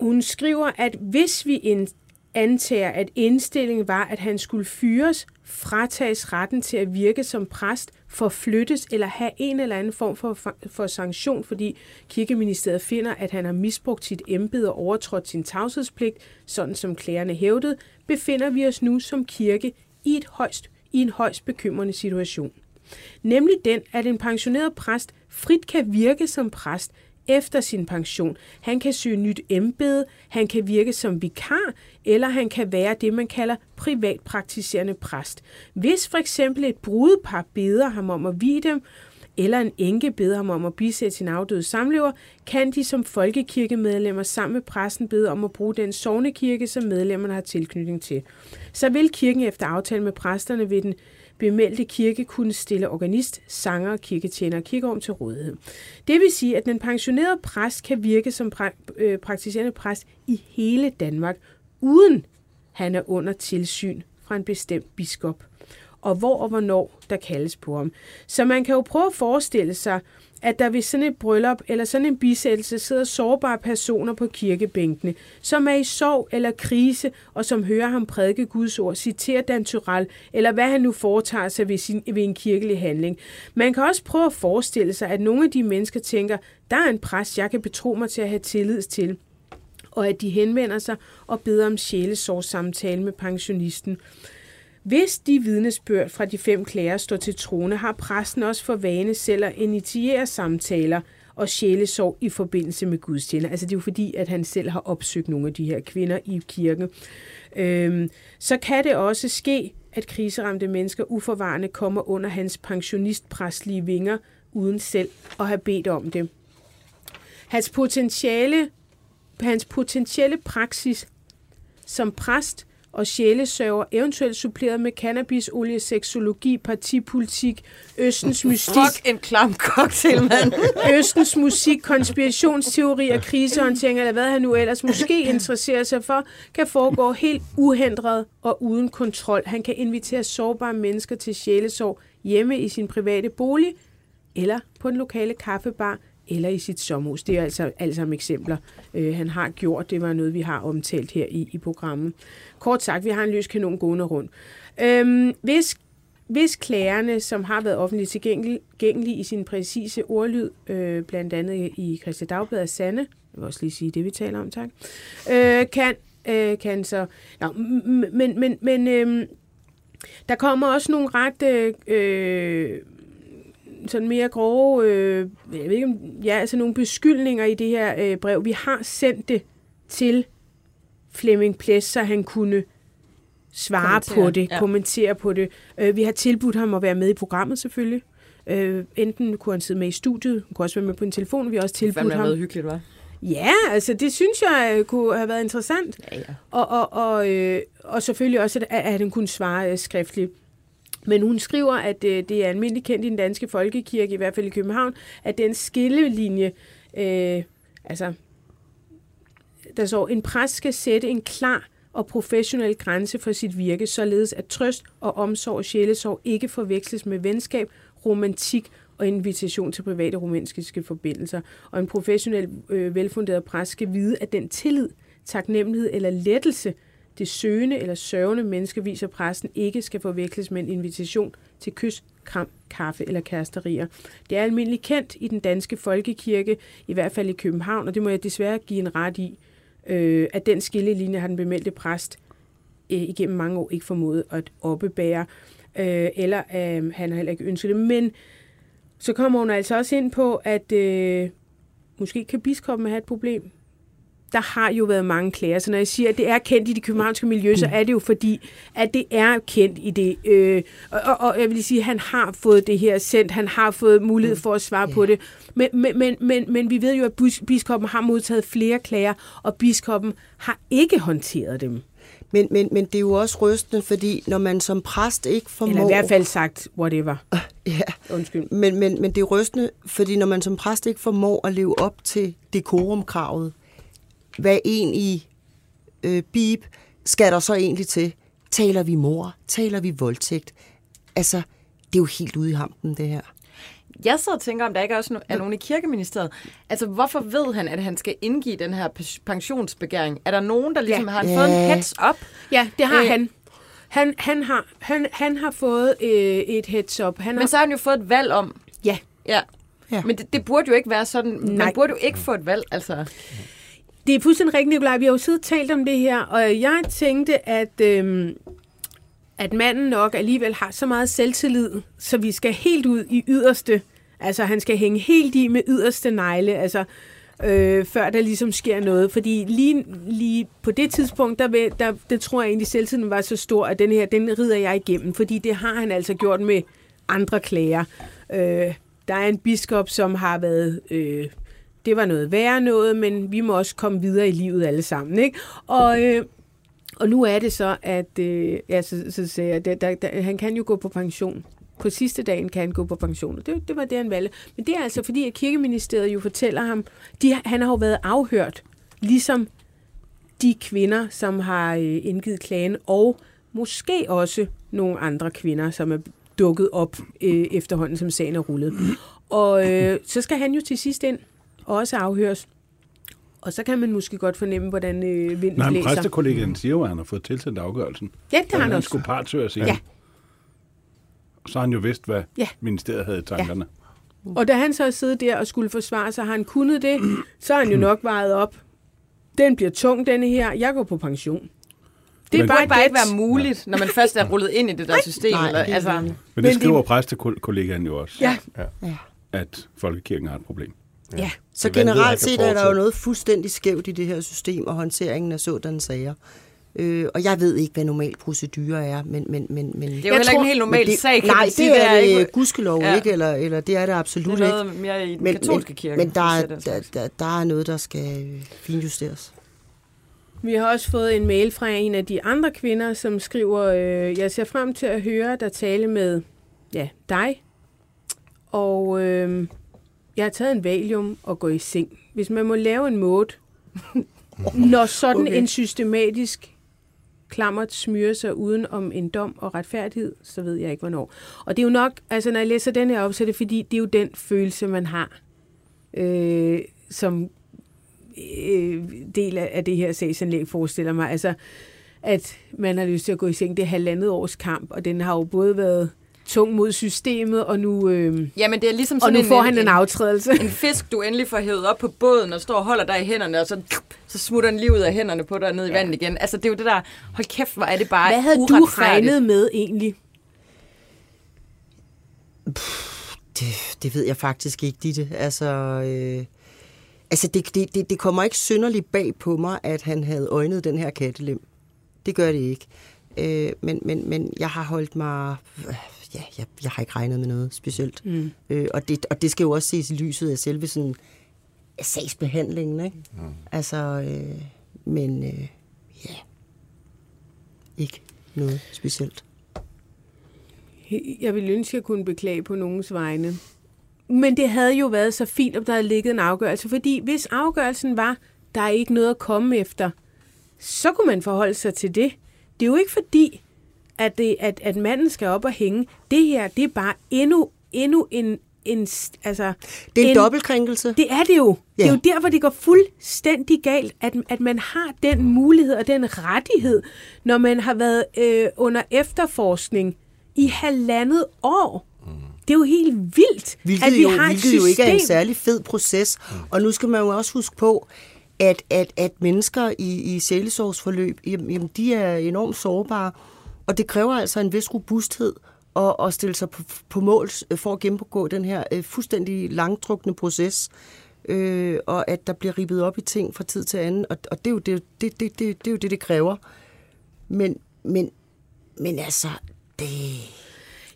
hun skriver, at hvis vi, ind, antager, at indstillingen var, at han skulle fyres, fratages retten til at virke som præst, forflyttes eller have en eller anden form for, for sanktion, fordi kirkeministeriet finder, at han har misbrugt sit embede og overtrådt sin tavshedspligt, sådan som klagerne hævdede, befinder vi os nu som kirke i, et højst, i en højst bekymrende situation. Nemlig den, at en pensioneret præst frit kan virke som præst, efter sin pension. Han kan søge nyt embede, han kan virke som vikar, eller han kan være det, man kalder privatpraktiserende præst. Hvis for eksempel et brudepar beder ham om at vide dem, eller en enke beder ham om at bisætte sin afdøde samlever, kan de som folkekirkemedlemmer sammen med præsten bede om at bruge den sovnekirke, som medlemmerne har tilknytning til. Så vil kirken efter aftale med præsterne ved den bemeldte kirke kunne stille organist, sanger, kirketjener og kirkeorm til rådighed. Det vil sige, at den pensionerede præst kan virke som pra- øh, praktiserende præst i hele Danmark, uden han er under tilsyn fra en bestemt biskop og hvor og hvornår der kaldes på ham. Så man kan jo prøve at forestille sig, at der ved sådan et bryllup eller sådan en bisættelse sidder sårbare personer på kirkebænkene, som er i sorg eller krise, og som hører ham prædike Guds ord, citere Dan Tyrell, eller hvad han nu foretager sig ved, sin, ved en kirkelig handling. Man kan også prøve at forestille sig, at nogle af de mennesker tænker, der er en præst, jeg kan betro mig til at have tillid til og at de henvender sig og beder om sjælesorgssamtale med pensionisten. Hvis de vidnesbørn fra de fem klager står til trone, har præsten også for vane selv at initiere samtaler og sjælesorg i forbindelse med gudstjener. Altså det er jo fordi, at han selv har opsøgt nogle af de her kvinder i kirken. Øhm, så kan det også ske, at kriseramte mennesker uforvarende kommer under hans pensionistpræstlige vinger, uden selv at have bedt om det. Hans potentiale, hans potentielle praksis som præst og sjælesøver, eventuelt suppleret med cannabisolie, seksologi, partipolitik, Østens mystik. Fuck en klam cocktail, mand. Østens musik, konspirationsteori og krisehåndtering, eller hvad han nu ellers måske interesserer sig for, kan foregå helt uhindret og uden kontrol. Han kan invitere sårbare mennesker til sjælesorg hjemme i sin private bolig, eller på en lokale kaffebar, eller i sit sommerhus. Det er altså alle sammen eksempler, øh, han har gjort. Det var noget, vi har omtalt her i, i programmet. Kort sagt, vi har en løs kanon gående rundt. Øhm, hvis, hvis klagerne, som har været offentligt tilgængelige i sin præcise ordlyd, øh, blandt andet i Christi Dagblad og Sande, jeg vil også lige sige det, vi taler om, tak, øh, kan, øh, kan så... Nå, men men, men øh, der kommer også nogle ret... Øh, øh sådan mere grove, øh, jeg ved ikke, ja, altså nogle beskyldninger i det her øh, brev. Vi har sendt det til Flemming Ples, så han kunne svare på det, ja. kommentere på det. Øh, vi har tilbudt ham at være med i programmet selvfølgelig. Øh, enten kunne han sidde med i studiet, han kunne også være med på en telefon, vi har også tilbudt ham. Det har været hyggeligt, var. Ja, altså det synes jeg øh, kunne have været interessant. Ja, ja. Og, og, og, øh, og selvfølgelig også, at, at han kunne svare øh, skriftligt. Men hun skriver, at øh, det er almindeligt kendt i den danske folkekirke, i hvert fald i København, at den skillelinje, øh, altså, der så en præst skal sætte en klar og professionel grænse for sit virke, således at trøst og omsorg og sjælesorg ikke forveksles med venskab, romantik og invitation til private romantiske forbindelser. Og en professionel, øh, velfunderet præst skal vide, at den tillid, taknemmelighed eller lettelse, det søgende eller sørgende menneske viser præsten ikke skal forveksles med en invitation til kys, kram, kaffe eller kæresterier. Det er almindeligt kendt i den danske folkekirke, i hvert fald i København, og det må jeg desværre give en ret i, øh, at den skillelinje har den bemeldte præst øh, igennem mange år ikke formået at oppebære, øh, eller øh, han har heller ikke ønsket det. Men så kommer hun altså også ind på, at øh, måske kan biskoppen have et problem der har jo været mange klager. Så når jeg siger, at det er kendt i det københavnske miljø, så er det jo fordi, at det er kendt i det. Øh, og, og jeg vil sige, at han har fået det her sendt, han har fået mulighed for at svare ja. på det. Men, men, men, men, men vi ved jo, at biskoppen har modtaget flere klager, og biskoppen har ikke håndteret dem. Men, men, men det er jo også rystende, fordi når man som præst ikke formår... Eller i hvert fald sagt, whatever. Uh, ja. Undskyld. Men, men, men det er rystende, fordi når man som præst ikke formår at leve op til dekorumkravet, hvad en i øh, bib skal der så egentlig til? Taler vi mor? Taler vi voldtægt? Altså, det er jo helt ude i hampen, det her. Jeg sidder og tænker, om der ikke også er nogen i kirkeministeriet. Altså, hvorfor ved han, at han skal indgive den her pensionsbegæring? Er der nogen, der ligesom ja. har ja. fået en heads up? Ja, det har øh. han. Han, han, har, han, han har fået øh, et heads up. Han Men har... så har han jo fået et valg om... Ja. Ja. ja. Men det, det burde jo ikke være sådan. Nej. Man burde jo ikke få et valg, altså. Det er fuldstændig rigtigt, Nicolaj. Vi har jo siddet og talt om det her, og jeg tænkte, at... Øh, at manden nok alligevel har så meget selvtillid, så vi skal helt ud i yderste. Altså, han skal hænge helt i med yderste negle, altså, øh, før der ligesom sker noget. Fordi lige, lige på det tidspunkt, der, der, der, der tror jeg egentlig, selvtilliden var så stor, at den her, den rider jeg igennem. Fordi det har han altså gjort med andre klager. Øh, der er en biskop, som har været... Øh, det var noget værre noget, men vi må også komme videre i livet alle sammen. Ikke? Og, øh, og nu er det så, at øh, ja, så, så sagde jeg, der, der, der, han kan jo gå på pension. På sidste dagen kan han gå på pension. Det, det var det, han valgte. Men det er altså fordi, at kirkeministeriet jo fortæller ham, de, han har jo været afhørt, ligesom de kvinder, som har øh, indgivet klagen, og måske også nogle andre kvinder, som er dukket op øh, efterhånden, som sagen er rullet. Og øh, så skal han jo til sidst ind også afhøres. Og så kan man måske godt fornemme, hvordan øh, vinden Nej, men præstekollegaen siger jo, at han har fået tilsendt afgørelsen. Ja, det har han, han også. skulle partsøges Ja. Så har han jo vidst, hvad Ja. ministeriet havde i tankerne. Og da han så siddet der og skulle forsvare sig, har han kunnet det, så har han jo nok vejet op. Den bliver tung, denne her. Jeg går på pension. Det er burde bare ikke være muligt, når man først er rullet ind i det der system. Nej, eller, det er altså, Men det skriver præstekollegaen jo også, Ja, Ja. at folkekirken har et problem. Ja. Så er vanvittigt, generelt set er der jo noget fuldstændig skævt i det her system og håndteringen af sådanne sager. Øh, og jeg ved ikke, hvad normal procedure er, men... men, men, men det er jo Jeg heller ikke tror- en helt normal men det, sag, kan Nej, sige. det er ikke, det gudskelov Ja. ikke, eller, eller det er det absolut det er ikke. noget mere i den Men, katolske men, kirke. men der, hvis er, der, der, der er noget, der skal finjusteres. Vi har også fået en mail fra en af de andre kvinder, som skriver, øh, jeg ser frem til at høre dig tale med ja, dig, og øh, jeg har taget en valium og går i seng. Hvis man må lave en måde, når sådan Okay. en systematisk klammert smyrer sig uden om en dom og retfærdighed, så ved jeg ikke hvornår. Og det er jo nok, altså når jeg læser den her op, så er det fordi, det er jo den følelse, man har, øh, som øh, del af af det her sagsanlæg forestiller mig. Altså, at man har lyst til at gå i seng. Det er halvandet års kamp, og den har jo både været tung mod systemet, og nu, øh, Jamen, det er ligesom og sådan nu en, får han en, en aftrædelse. en fisk, du endelig får hævet op på båden og står og holder dig i hænderne, og så, så smutter den lige ud af hænderne på dig og ned i vandet igen. Altså, det er jo det der, hold kæft, hvor er det bare Hvad havde du regnet med egentlig? Det, det ved jeg faktisk ikke, Ditte. Altså, øh, altså det, det, det, det kommer ikke synderligt bag på mig, at han havde øjnet den her kattelem. Det gør det ikke. Øh, men, men, men jeg har holdt mig... Ja, jeg, jeg har ikke regnet med noget specielt. Mm. Øh, og, det, og det skal jo også ses i lyset af selve sådan, af sagsbehandlingen. Ikke? Mm. Altså, øh, men øh, ja, ikke noget specielt. Jeg ville ønske, at jeg kunne beklage på nogens vegne. Men det havde jo været så fint, om der havde ligget en afgørelse, fordi hvis afgørelsen var, der er ikke noget at komme efter, så kunne man forholde sig til det. Det er jo ikke fordi, at, det, at, at manden skal op og hænge. Det her, det er bare endnu, endnu en... en altså, Det er en, en dobbeltkrænkelse. Det er det jo. Ja. Det er jo der, hvor det går fuldstændig galt, at, at man har den mulighed og den rettighed, når man har været øh, under efterforskning i halvandet år. Det er jo helt vildt, Hvilket, at vi jo, har et system. jo ikke er en særlig fed proces. Og nu skal man jo også huske på, at, at, at mennesker i, i sjælesorgsforløb, jamen, jamen, de er enormt sårbare, og det kræver altså en vis robusthed at, at stille sig på, på mål øh, for at gennemgå den her øh, fuldstændig langtrukne proces, øh, og at der bliver ribbet op i ting fra tid til anden, og, og det, er jo, det, det, det, det, det er jo det, det kræver. Men, men, men altså, det...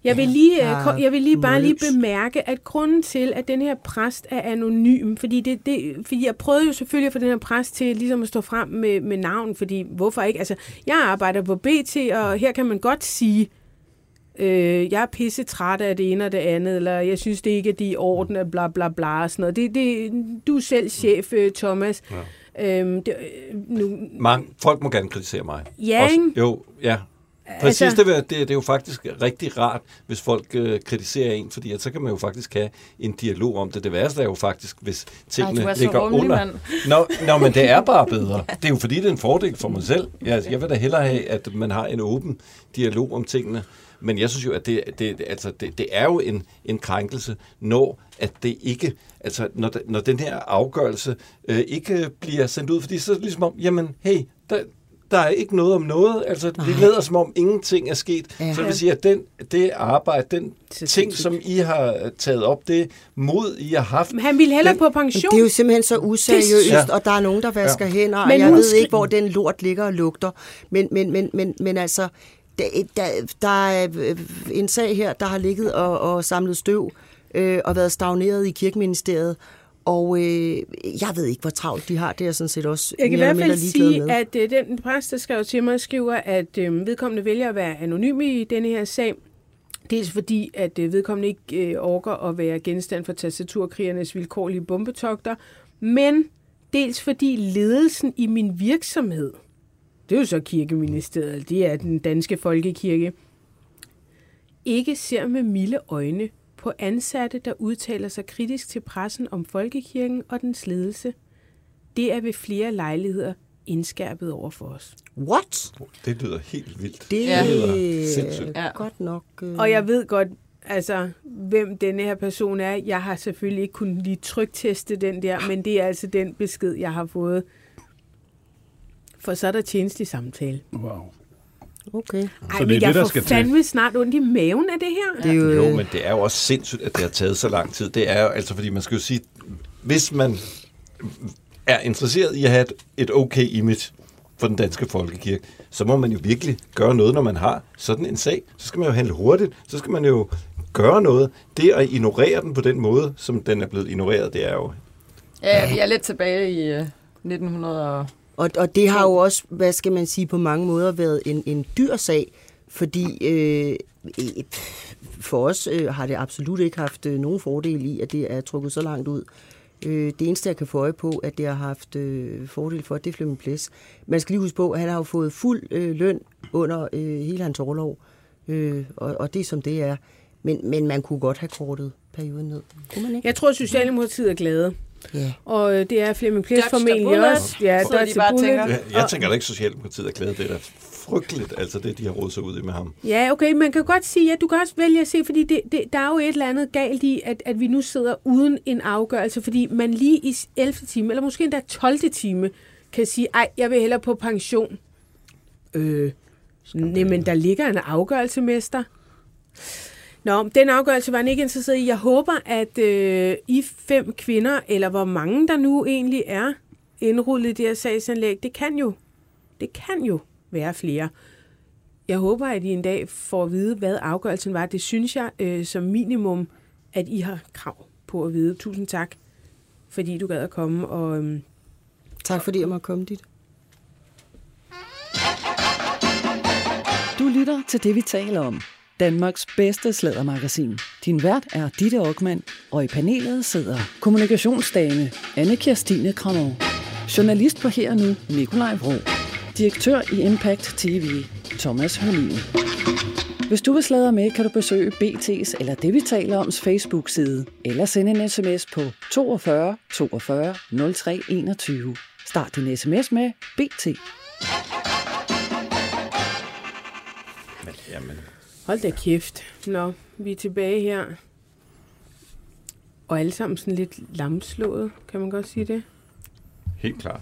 Jeg vil lige, jeg ja, jeg vil lige bare lige bemærke, at grunden til, at den her præst er anonym, fordi, det, det, fordi jeg prøvede jo selvfølgelig at få den her præst til ligesom at stå frem med, med navn, fordi hvorfor ikke? Altså, jeg arbejder på BT, og her kan man godt sige, øh, jeg er pisse træt af det ene og det andet, eller jeg synes det ikke, at de er i orden, og bla bla bla, og sådan noget. Det, det, du er selv chef, øh, Thomas. Ja. Øhm, det, øh, nu, Mange, folk må gerne kritisere mig. Ja, Også, jo, ja. Præcis, altså... det, det, det er jo faktisk rigtig rart, hvis folk øh, kritiserer en, fordi at så kan man jo faktisk have en dialog om det. Det værste er jo faktisk, hvis tingene Ej, ligger rummelig, under. Nå, nå, men det er bare bedre. Det er jo fordi, det er en fordel for mig selv. Jeg, jeg vil da hellere have, at man har en åben dialog om tingene. Men jeg synes jo, at det, det, altså det, det er jo en, en krænkelse, når at det ikke, altså når, når den her afgørelse øh, ikke bliver sendt ud, fordi så er det ligesom om, jamen hey, der, der er ikke noget om noget. Altså, Nej. det lader som om ingenting er sket. Ja. Så det vil sige, at den, det arbejde, den ting, som I har taget op, det mod, I har haft... Men han ville hellere den, på pension. Det er jo simpelthen så useriøst, ja. og der er nogen, der vasker ja. hænder, men og jeg ved ikke, hvor den lort ligger og lugter. Men, men, men, men, men altså, der, der, der er en sag her, der har ligget og, og samlet støv øh, og været stagneret i kirkeministeriet, og øh, jeg ved ikke, hvor travlt de har. Det er sådan set også Jeg kan i hvert fald sige, med. at øh, den præst, der skrev til mig, skriver, at øh, vedkommende vælger at være anonym i denne her sag. Dels fordi, at øh, vedkommende ikke øh, orker at være genstand for tastaturkrigernes vilkårlige bombetogter, men dels fordi ledelsen i min virksomhed, det er jo så kirkeministeriet, det er den danske folkekirke, ikke ser med milde øjne på ansatte, der udtaler sig kritisk til pressen om folkekirken og dens ledelse. Det er ved flere lejligheder indskærpet over for os. What? Det lyder helt vildt. Det, ja. lyder sindssygt. Ja. godt nok. Øh... Og jeg ved godt, altså, hvem denne her person er. Jeg har selvfølgelig ikke kunnet lige trykteste den der, men det er altså den besked, jeg har fået. For så er der tjenestelig samtale. Wow. Okay. Ej, så det er jeg det, der skal fandme til. snart ondt i maven af det her. Det er jo, jo, men det er jo også sindssygt, at det har taget så lang tid. Det er jo altså, fordi man skal jo sige, hvis man er interesseret i at have et, et okay image for den danske folkekirke, så må man jo virkelig gøre noget, når man har sådan en sag. Så skal man jo handle hurtigt. Så skal man jo gøre noget. Det at ignorere den på den måde, som den er blevet ignoreret, det er jo... Ja, vi er lidt tilbage i 1900 og, og det har jo også, hvad skal man sige, på mange måder været en, en dyr sag, fordi øh, for os øh, har det absolut ikke haft øh, nogen fordel i, at det er trukket så langt ud. Øh, det eneste, jeg kan få øje på, at det har haft øh, fordel for, det er Flemming Plæs. Man skal lige huske på, at han har jo fået fuld øh, løn under øh, hele hans overlov, øh, og, og det som det er. Men, men man kunne godt have kortet perioden ned. Kunne man ikke? Jeg tror, at Socialdemokratiet er glade. Ja. Og øh, det er Flemming Plis formentlig også. Ja, så de bare tænker. Jeg, jeg tænker da ikke, Socialdemokratiet er glade. Det er da frygteligt, altså det, de har rådet sig ud i med ham. Ja, okay, man kan godt sige, at du kan også vælge at se, fordi det, det, der er jo et eller andet galt i, at, at vi nu sidder uden en afgørelse, fordi man lige i 11. time, eller måske endda 12. time, kan sige, ej, jeg vil hellere på pension. Øh, nej, men der ligger en afgørelse, mester. Nå, den afgørelse var han ikke interesseret i. Jeg håber, at øh, I fem kvinder, eller hvor mange der nu egentlig er indrullet i det her sagsanlæg, det kan jo, det kan jo være flere. Jeg håber, at I en dag får at vide, hvad afgørelsen var. Det synes jeg øh, som minimum, at I har krav på at vide. Tusind tak, fordi du gad at komme. Og, øh, tak fordi jeg måtte komme dit. Du lytter til det, vi taler om. Danmarks bedste slædermagasin. Din vært er Ditte Aukmann, og i panelet sidder kommunikationsdame Anne Kirstine Kramov, journalist på Her Nu Nikolaj Vrå, direktør i Impact TV Thomas Hørlin. Hvis du vil sladre med, kan du besøge BT's eller det, vi taler om, Facebook-side, eller sende en sms på 42 42 03 21. Start din sms med BT. Jamen, Hold da kæft. Nå, vi er tilbage her. Og alle sammen sådan lidt lamslået, kan man godt sige det? Helt klart.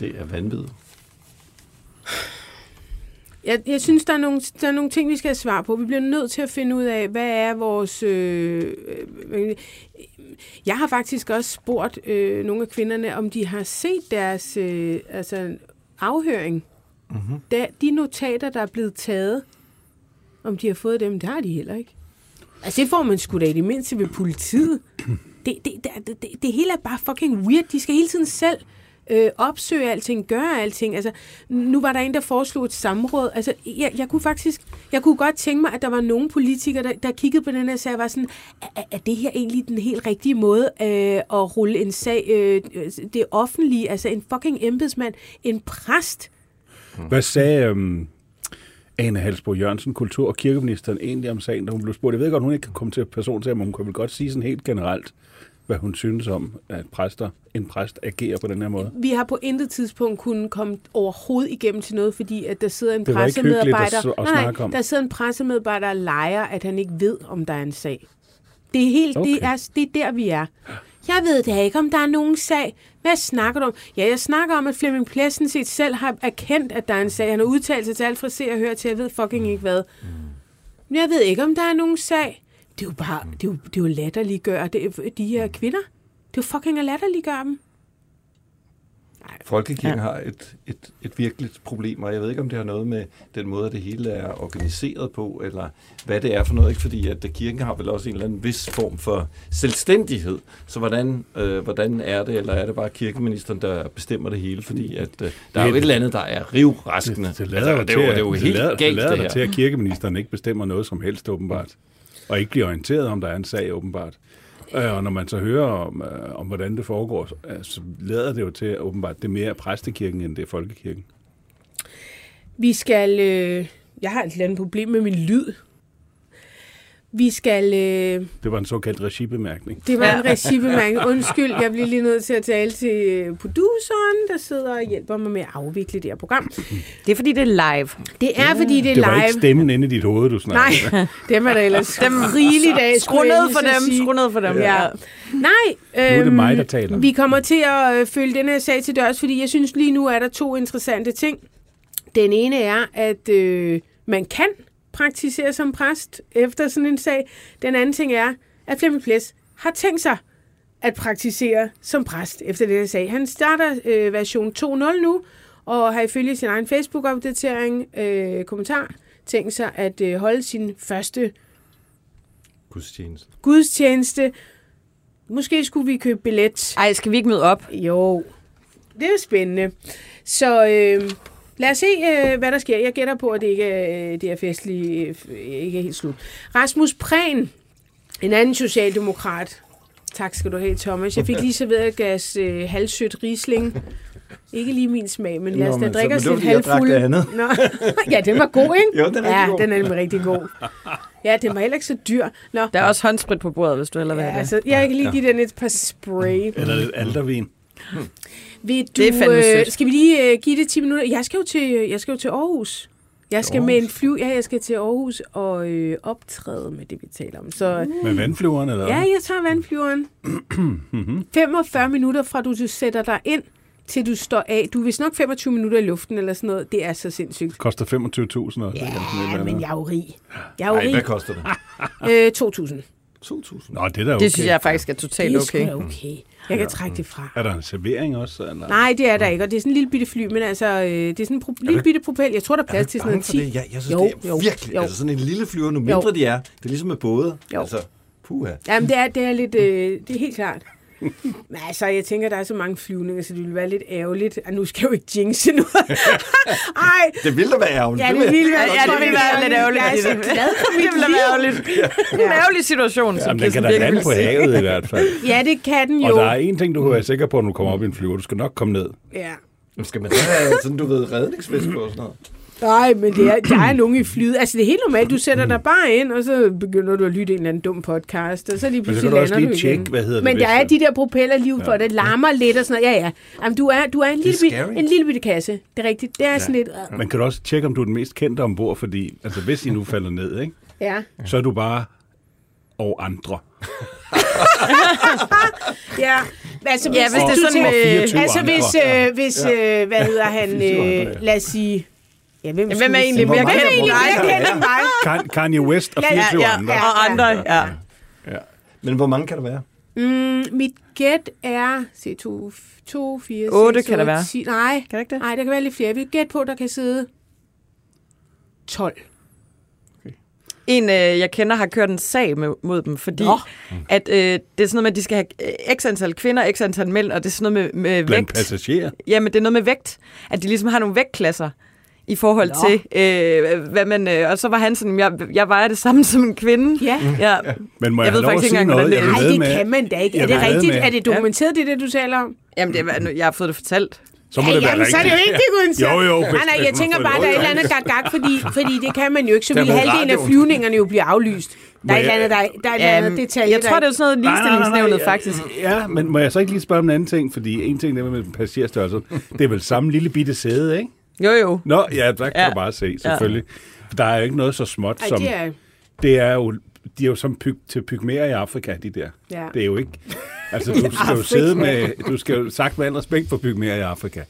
Det er vanvittigt. Jeg, jeg synes, der er, nogle, der er nogle ting, vi skal have svar på. Vi bliver nødt til at finde ud af, hvad er vores... Øh, øh, jeg har faktisk også spurgt øh, nogle af kvinderne, om de har set deres øh, altså, afhøring. Mm-hmm. Da, de notater, der er blevet taget, om de har fået dem, det har de heller ikke. Altså, det får man sgu da i det mindste ved politiet. Det, det, det, det, det hele er bare fucking weird. De skal hele tiden selv øh, opsøge alting, gøre alting. Altså, nu var der en, der foreslog et samråd. Altså, jeg, jeg kunne faktisk, jeg kunne godt tænke mig, at der var nogle politikere, der, der kiggede på den her sag og var sådan, er, er det her egentlig den helt rigtige måde øh, at rulle en sag, øh, det offentlige, altså en fucking embedsmand, en præst? Hvad sagde, øh, Ane Halsbo Jørgensen, kultur- og kirkeministeren, egentlig om sagen, da hun blev spurgt. Jeg ved godt, hun ikke kan komme til person til, men hun kan vel godt sige sådan helt generelt, hvad hun synes om, at præster, en præst agerer på den her måde. Vi har på intet tidspunkt kunnet komme overhovedet igennem til noget, fordi at der sidder en pressemedarbejder... At, at nej, nej, der sidder en pressemedarbejder og leger, at han ikke ved, om der er en sag. Det er, helt, okay. det, er, det er der, vi er. Jeg ved da ikke, om der er nogen sag. Hvad snakker du om? Ja, jeg snakker om, at Flemming Plessen set selv har erkendt, at der er en sag. Han har udtalt sig til alt fra se og høre til, jeg ved fucking ikke hvad. Men jeg ved ikke, om der er nogen sag. Det er jo bare, det er jo, det er jo latterliggøre det, de her kvinder. Det er jo fucking at latterliggøre dem. Folkekirken ja. har et, et, et virkeligt problem, og jeg ved ikke, om det har noget med den måde, det hele er organiseret på, eller hvad det er for noget, ikke? fordi at kirken har vel også en eller anden vis form for selvstændighed. Så hvordan, øh, hvordan er det, eller er det bare kirkeministeren, der bestemmer det hele? Fordi at, øh, der er jo et eller andet, der er rivraskende. Det, det lader altså, det, er jo, det er jo helt det lader, galt, det, lader det her. til, at kirkeministeren ikke bestemmer noget som helst, åbenbart. Og ikke bliver orienteret, om der er en sag, åbenbart. Øh, og når man så hører om, øh, om hvordan det foregår, så øh, lader det jo til, åbenbart det er mere præstekirken, end det er folkekirken. Vi skal... Øh, jeg har et eller andet problem med min lyd. Vi skal... Øh, det var en såkaldt regibemærkning. Det var en regibemærkning. Undskyld, jeg bliver lige nødt til at tale til produceren, der sidder og hjælper mig med at afvikle det her program. Det er fordi, det er live. Det er fordi, det er live. Det var ikke stemmen inde i dit hoved, du snakker Nej, dem er der ellers dem rigeligt af. Skru ned for dem, skru ned for dem. Ja. ja. Nej, øhm, nu er det mig, der taler. Vi kommer til at øh, følge den her sag til dørs, fordi jeg synes lige nu er der to interessante ting. Den ene er, at øh, man kan praktisere som præst efter sådan en sag. Den anden ting er, at Flemming Ples har tænkt sig at praktisere som præst efter den sag. Han starter øh, version 2.0 nu, og har ifølge sin egen Facebook-opdatering øh, kommentar tænkt sig at øh, holde sin første gudstjeneste. gudstjeneste. Måske skulle vi købe billet. Ej, skal vi ikke møde op? Jo, det er spændende. Så øh, Lad os se, øh, hvad der sker. Jeg gætter på, at det ikke er, det er festligt, øh, ikke er helt slut. Rasmus Prehn, en anden socialdemokrat. Tak skal du have, Thomas. Jeg fik lige serveret et gas øh, halvsødt risling. Ikke lige min smag, men lad os da drikke os lidt halvfuld. Nå. ja, den var god, ikke? Jo, den er ja, god. den er nemlig rigtig god. Ja, den var heller ikke så dyr. Nå. Der er også håndsprit på bordet, hvis du heller vil ja, have det. Altså, jeg kan lige give den et par spray. Eller lidt aldervin. Vil du, det er fandme sødt. øh, skal vi lige øh, give det 10 minutter? Jeg skal jo til, jeg skal jo til Aarhus. Jeg skal Aarhus. med en flyv, ja, jeg skal til Aarhus og øh, optræde med det, vi taler om. Så, Med vandflyveren, eller ja, jeg tager vandflyveren. 45 minutter fra du sætter dig ind, til du står af. Du er vist nok 25 minutter i luften eller sådan noget. Det er så sindssygt. Koster 25.000 også. Ja, men jeg er jo rig. Jeg er jo Ej, rig. hvad koster det? Øh, 2.000. 2.000. Nå, det er da okay. Det synes jeg faktisk er totalt Det er okay. okay. Jeg kan trække det fra. Er der en servering også? Eller? Nej, det er der ikke, og det er sådan en lille bitte fly, men altså, øh, det er sådan en pro- lille bitte propel. Jeg tror, der er plads til sådan en 10. Det? Jeg, jeg synes, Jo, det er jo, virkelig, jo. altså sådan en lille flyver, nu mindre Jo. de er, det er ligesom med både. Jo. Altså, puha. Jamen, det er, det er lidt, øh, det er helt klart. Men altså, jeg tænker, der er så mange flyvninger, så det ville være lidt ærgerligt. Og nu skal jeg jo ikke jinxe nu. Ej, Det ville da være ærgerligt. ja, det ville være, Ja, det ville være lidt ærgerligt. Jeg er så glad for mit Det ville være ærgerligt. En ærgerlig situation, som Jamen, den kan da lande på havet i hvert fald. Ja, det kan den Og jo. der er en ting, du kan være sikker på, når du kommer op i en flyver. Du skal nok komme ned. Ja. Skal man så have sådan, du ved, redningsvest på og sådan noget? Nej, men det er, der er nogen i flyet. Altså, det er helt normalt. Du sætter dig bare ind, og så begynder du at lytte en eller anden dum podcast, og så lige Men så pludselig du også lander lige du tjekke, hvad hedder det, Men der er de der propeller lige ud for, det larmer lidt og sådan noget. Ja, ja. Jamen, du er, du er en, lille, bit, en lille bitte kasse. Det er rigtigt. Det er sådan lidt... øh, Man kan du også tjekke, om du er den mest kendte ombord, fordi altså, hvis I nu falder ned, ikke, Ja. så er du bare og andre. Ja, altså hvis, Ja, hvis det er du sådan med- 24 Altså hvis, øh, hvis øh, hvad hedder han, 24 andre, ja. øh, lad os sige... Ja, hvem, Ja, hvem er vi egentlig mere er kendt? end mig? Kan- Kanye West og Ja, ja, 24 Ja, andre. og andre, ja. Ja. Men hvor mange kan der være? Mm, mit gæt er... Se, 2, 2 4, Otte 6, kan der være. 10, nej, Kan det ikke det? nej, der kan være lidt flere. Vi gæt på, der kan sidde 12. En, øh, jeg kender, har kørt en sag med, mod dem, fordi Nå. at, øh, det er sådan noget med, at de skal have x antal kvinder, x antal mænd, og det er sådan noget med, med Blandt vægt. passagerer. Jamen, det er noget med vægt. At de ligesom har nogle vægtklasser i forhold Nå. til, øh, hvad man... Øh, og så var han sådan, jeg, jeg vejer det samme som en kvinde. Ja. Ja. Men må Jeg jeg, ved faktisk ikke engang, noget? hvordan det Jeg er. vil Nej, det med- kan man da ikke. Er det vil rigtigt? med- Er det dokumenteret, det det, du taler om? Jamen, det, er- jeg har fået det fortalt. Så må ja, det være jamen, så er det jo ikke det, Guden Jo, jo. Nej, nej, jeg tænker bare, der er et eller andet gag fordi, fordi det kan man jo ikke. Så var halvdelen af flyvningerne jo blive aflyst. Der er et eller andet, der, der er et eller andet detalje. jeg tror, det er sådan noget ligestillingsnævnet, faktisk. Ja, men må jeg så ikke lige spørge om en anden ting? Fordi en ting, det med passagerstørrelse, det er vel samme lille bitte sæde, ikke? Jo, jo. Nå, ja, der kan Ja. du bare se, selvfølgelig. For der er jo ikke noget så småt Ej, som... det er, Det er jo, de er jo som pyg, til pygmæer i Afrika, de der. Ja. Det er jo ikke... Altså, du skal jo sidde med... Du skal jo sagt med al respekt for pygmæer i Afrika.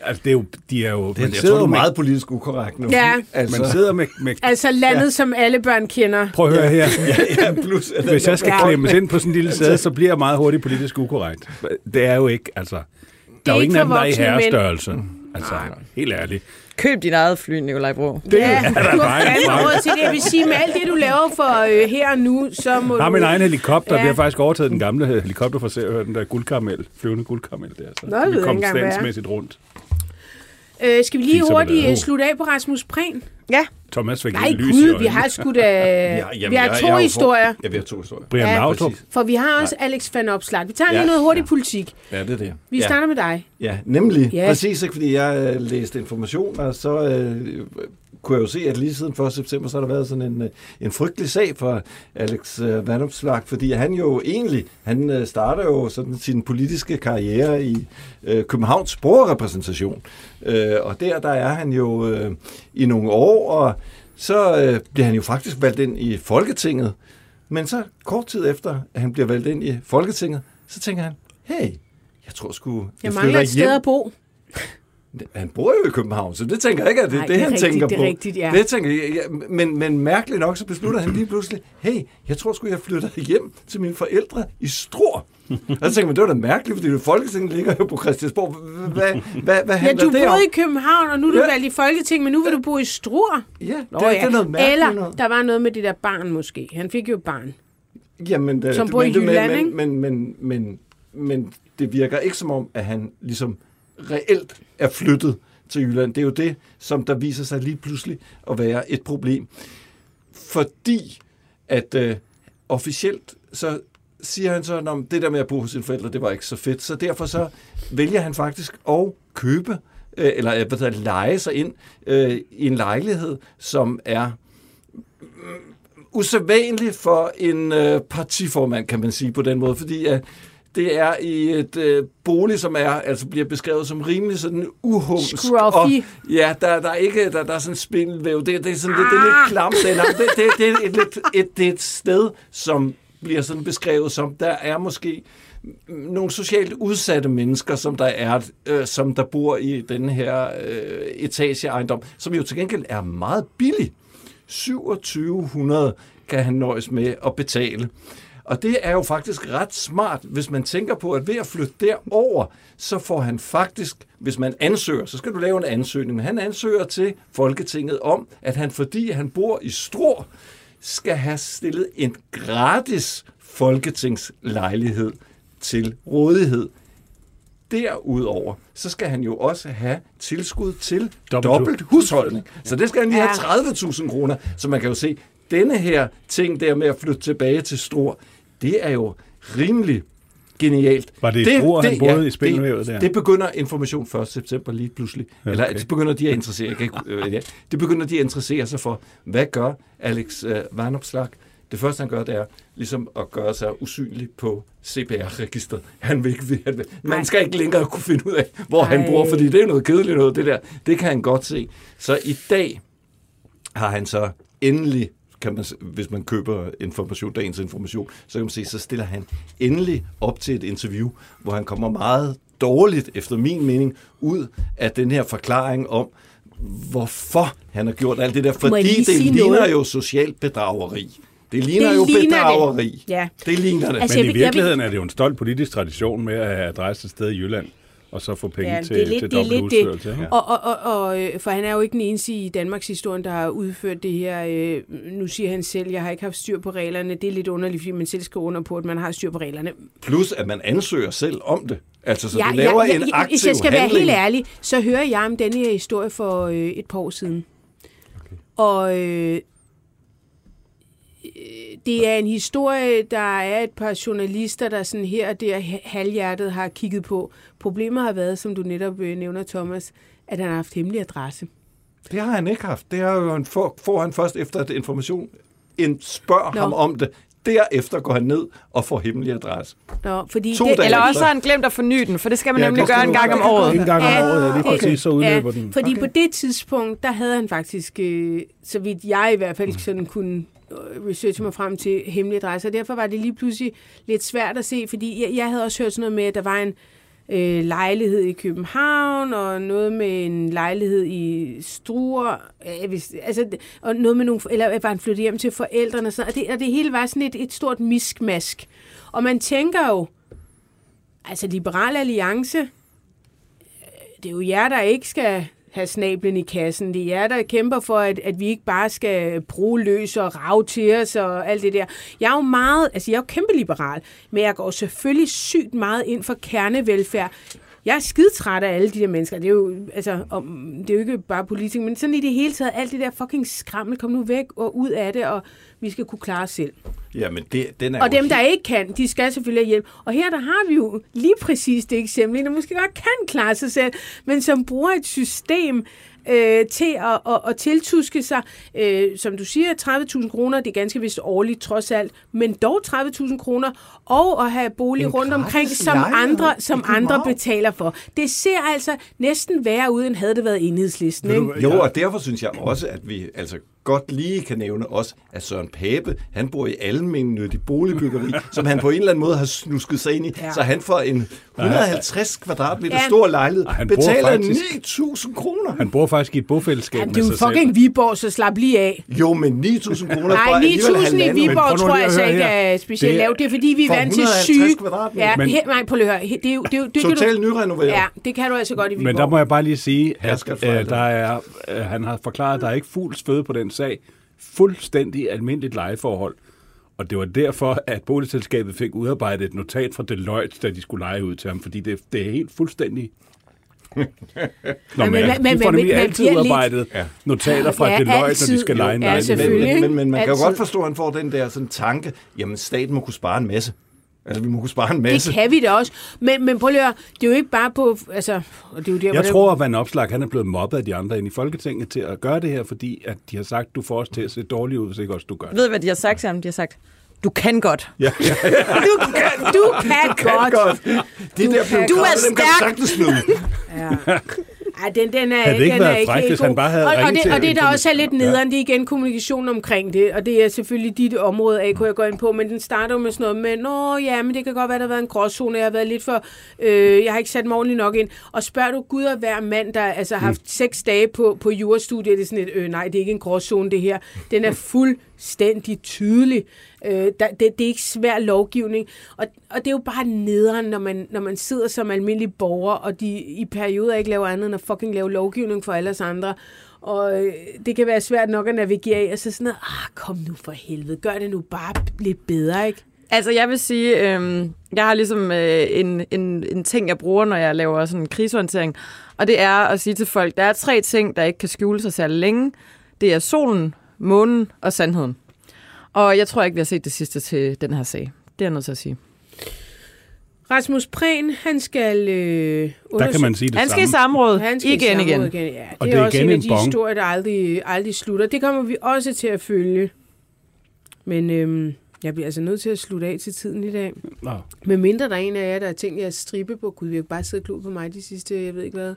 Altså, det er jo... De er jo Det, man jeg sidder tror, du jo er meget politisk ukorrekt nu. Ja. Altså, man sidder med... med altså landet, ja. som alle børn kender. prøv at høre her. ja, plus, at Hvis jeg skal Ja. klemmes ind på sådan en lille sæde, så bliver jeg meget hurtigt politisk ukorrekt. Det er jo ikke, altså... Der er jo ikke ingen af dem, der er i voksne mænd. Altså, helt ærligt. Køb dit eget fly, Nikolaj Bro. Det Ja, er der råd til det. Jeg vil sige, med alt det, du laver for øh, her og nu, så må Jeg har du... min egen helikopter. Ja. Vi har faktisk overtaget den gamle helikopter fra Særø, den der guldkaramel, flyvende guldkaramel der. Så Nå, vi kom standsmæssigt rundt. Øh, skal vi lige hurtigt øh, slutte af på Rasmus Prehn? Ja, Thomas fik Nej, lys gud, vi har sgu da... vi har to historier. Ja, vi har to historier. Brian Ja, Laudrup. For vi har også Alex van Opslag. Vi tager lige Ja. noget hurtigt politik. Ja, det er det. Vi ja. starter med dig. Ja, nemlig. Ja. Ja. Præcis, ikke? fordi jeg øh, læste informationer, så øh, kunne jeg jo se, at lige siden 1. september, så har der været sådan en, øh, en frygtelig sag for Alex øh, Vanopslagh, fordi han jo egentlig, han øh, starter jo sådan sin politiske karriere i øh, Københavns borgerrepræsentation. Øh, og der, der er han jo øh, i nogle år, og så øh, bliver han jo faktisk valgt ind i Folketinget. Men så kort tid efter, at han bliver valgt ind i Folketinget, så tænker han, hey, jeg tror sgu, jeg, Jeg flytter mangler et sted at bo. Han bor jo i København, så det tænker jeg ikke, at det Nej, det, det er han rigtigt, tænker det er på. rigtigt, ja. Det tænker jeg, ja, men, men mærkeligt nok, så beslutter han lige pludselig, hey, jeg tror sgu, jeg flytter hjem til mine forældre i Struer. Og så tænker man, det var da mærkeligt, fordi Folketinget ligger jo på Christiansborg. Hvad, hvad, hvad Ja, handler du det om? boede i København, og nu er du Ja. valgt i Folketing, men nu vil du bo i Struer. Ja, det, Nå, det, det er noget mærkeligt Eller noget. der var noget med det der barn måske. Han fik jo barn. Jamen, det, Som bor i Jylland, ikke? men, men, men, men, men det virker ikke som om, at han ligesom reelt er flyttet til Jylland. Det er jo det, som der viser sig lige pludselig at være et problem. Fordi at øh, officielt så siger han så, at det der med at bo hos sine forældre, det var ikke så fedt. Så derfor så vælger han faktisk at købe, øh, eller øh, hvad hedder, lege sig ind øh, i en lejlighed, som er usædvanligt for en øh, partiformand, kan man sige på den måde, fordi øh, det er i et øh, bolig, som er altså bliver beskrevet som rimelig sådan uhumsk. Scruffy. Og, ja, der, der er ikke der, der er sådan spindelvæv. Det, det er sådan lidt, det er lidt klamt. Det, er- det, det, det, er et, lidt, et, det er et sted, som bliver sådan beskrevet som, der er måske nogle socialt udsatte mennesker, som der er, øh, som der bor i den her øh, etageejendom, som jo til gengæld er meget billig. 2700 kan han nøjes med at betale. Og det er jo faktisk ret smart, hvis man tænker på, at ved at flytte derover, så får han faktisk, hvis man ansøger, så skal du lave en ansøgning, men han ansøger til Folketinget om, at han, fordi han bor i Strå, skal have stillet en gratis folketingslejlighed til rådighed. Derudover, så skal han jo også have tilskud til Dobbelt- dobbelt, husholdning. Så det skal han lige have 30.000 kroner. Så man kan jo se, denne her ting der med at flytte tilbage til Struer, det er jo rimelig genialt. Var det i Struer, han boede i Spindelvævet der? det, det begynder information 1. september lige pludselig. Okay. Eller det begynder de at interessere, jeg kan ikke, øh, ja, det begynder de at interessere sig for, hvad gør Alex øh, Vanopslag? Det første, han gør, det er ligesom at gøre sig usynlig på CPR-registret. Han vil ikke, han vil, man skal ikke længere kunne finde ud af, hvor han Ej. bor, fordi det er noget kedeligt noget, det der. Det kan han godt se. Så i dag har han så endelig, kan man, hvis man køber information, dagens information, så kan man se, så stiller han endelig op til et interview, hvor han kommer meget dårligt, efter min mening, ud af den her forklaring om, hvorfor han har gjort alt det der, fordi det ligner noget? jo socialt bedrageri. Det ligner Det jo ligner det. bedrageri. Ja. Det ligner det. Altså, Men jeg i jeg virkeligheden er det jo en stolt politisk tradition med at have adresse et sted i Jylland, og så få penge Ja, til, det er lidt, til det er dobbelt lidt udførelse. det. ikke? Og, og, og, og, øh, for han er jo ikke den eneste i Danmarks historie, der har udført det her. øh, Nu siger han selv, jeg har ikke haft styr på reglerne. Det er lidt underligt, fordi man selv skriver under på, at man har styr på reglerne. Plus, at man ansøger selv om det. Altså, så Ja, du laver ja, en ja, aktiv Hvis jeg skal handling. være helt ærlig, så hører jeg om denne her historie for øh, et par år siden. Okay. Og øh, det er en historie, der er et par journalister, der sådan her og der halvhjertet har kigget på. Problemet har været, som du netop øh, nævner, Thomas, at han har haft hemmelig adresse. Det har han ikke haft. Det har jo en for, får han først efter at information en spørger Nå. ham om det. Derefter går han ned og får hemmelig adresse. Nå, fordi to det, eller også har han glemt at forny den, for det skal man ja, nemlig gøre en gang om året. En gang om året, ja, lige præcis, så udløber ja, den. Fordi okay. på det tidspunkt, der havde han faktisk, øh, så vidt jeg i hvert fald sådan kunne øh, researche mig frem til hemmelig adresse, og derfor var det lige pludselig lidt svært at se, fordi jeg, jeg havde også hørt sådan noget med, at der var en øh, lejlighed i København, og noget med en lejlighed i Struer, øh, hvis, altså, og noget med nogle, eller var han flyttet hjem til forældrene, og, sådan, og, det, og det hele var sådan et, et stort miskmask. Og man tænker jo, altså Liberal Alliance, øh, det er jo jer, der ikke skal have snablen i kassen. Det er jer, der kæmper for, at, at vi ikke bare skal bruge løs og rave til os og alt det der. Jeg er jo meget, altså jeg er jo kæmpe liberal, men jeg går selvfølgelig sygt meget ind for kernevelfærd. Jeg er skidtræt af alle de der mennesker. Det er jo, altså, om, det er jo ikke bare politik, men sådan i det hele taget, alt det der fucking skrammel, kom nu væk og ud af det, og vi skal kunne klare os selv. Ja, men det, den er og dem, der ikke kan, de skal selvfølgelig hjælp. Og her der har vi jo lige præcis det eksempel, der måske godt kan klare sig selv, men som bruger et system, øh, til at, at, at tiltuske sig, øh, som du siger, 30.000 kroner, det er ganske vist årligt trods alt, men dog 30.000 kroner, og at have bolig en rundt omkring, som andre, som andre betaler for. Det ser altså næsten værre ud, end havde det været enhedslisten. Ikke? Jo, og derfor synes jeg også, at vi altså godt lige kan nævne også, at Søren Pape, han bor i almennyttig boligbyggeri, som han på en eller anden måde har snusket sig ind i, ja. så han får en 150 kvadratmeter ja. stor lejlighed, han betaler 9.000 kroner. Han bor faktisk i et bofællesskab ja, med sig selv. Det er jo fucking Viborg, så slap lige af. Jo, men 9.000 kroner Nej, 9.000 i Viborg tror jeg så ikke er specielt lavt. Det er fordi, vi er vant til syge. Ja, men, her, nej, høre. Det er det er jo, det Total nyrenoveret. Ja, det kan du altså godt i Viborg. Men der må jeg bare lige sige, at øh, der er, øh, han har forklaret, at der er ikke fuld føde på den sag. Fuldstændig almindeligt lejeforhold. Og det var derfor, at boligselskabet fik udarbejdet et notat fra Deloitte, da de skulle lege ud til ham, fordi det, det er helt fuldstændig Nå, men, men, men, de får nemlig altid udarbejdet lidt... notater fra ja, Deloitte, altid, når de skal lege en ja, men, men, men, men man altid. kan jo godt forstå, at han får den der sådan tanke, jamen staten må kunne spare en masse. Altså, vi må kunne spare en masse. Det kan vi da også. Men, men prøv lige at det er jo ikke bare på... Altså, det er jo der, jeg tror, at Van Opslag, han er blevet mobbet af de andre ind i Folketinget til at gøre det her, fordi at de har sagt, du får os til at se dårligt ud, hvis ikke også du gør det. Ved du, hvad de har sagt til ham? De har sagt, du kan godt. Ja, ja, ja. Du, kan, du kan du godt. godt. Det du, der kan, du er stærk. ja. Ej, den, den er, havde det ikke den været er fræk, hvis han bare havde og, og det, og det, der også er lidt nederen, det er igen kommunikation omkring det, og det er selvfølgelig dit område, AK jeg går ind på, men den starter jo med sådan noget med, nå ja, men det kan godt være, der har været en gråzone, jeg har været lidt for, øh, jeg har ikke sat mig ordentligt nok ind, og spørger du Gud og hver mand, der altså, har haft mm. seks dage på, på jurastudiet, det er sådan et, øh, nej, det er ikke en gråzone det her, den er fuldstændig tydelig. Øh, der, det, det er ikke svær lovgivning, og, og det er jo bare nederen, når man, når man sidder som almindelig borger, og de i perioder ikke laver andet end at fucking lave lovgivning for alle os andre. Og øh, det kan være svært nok at navigere i, og så sådan noget, ah, kom nu for helvede, gør det nu bare lidt bedre, ikke? Altså, jeg vil sige, øh, jeg har ligesom øh, en, en, en ting, jeg bruger, når jeg laver sådan en krisehåndtering, og det er at sige til folk, der er tre ting, der ikke kan skjule sig særlig længe. Det er solen, månen og sandheden. Og jeg tror ikke, vi har set det sidste til den her sag. Det er jeg nødt til at sige. Rasmus Prehn, han skal øh, Der kan man sige det Han skal i samråd. Han skal igen, i samråd igen. igen. Ja, det, og det er, er også igen en af de bong. historier, der aldrig, aldrig slutter. Det kommer vi også til at følge. Men øhm, jeg bliver altså nødt til at slutte af til tiden i dag. Nå. Med mindre der er en af jer, der har tænkt jer at stribe på, kunne vi jo bare sidde og på mig de sidste, jeg ved ikke hvad,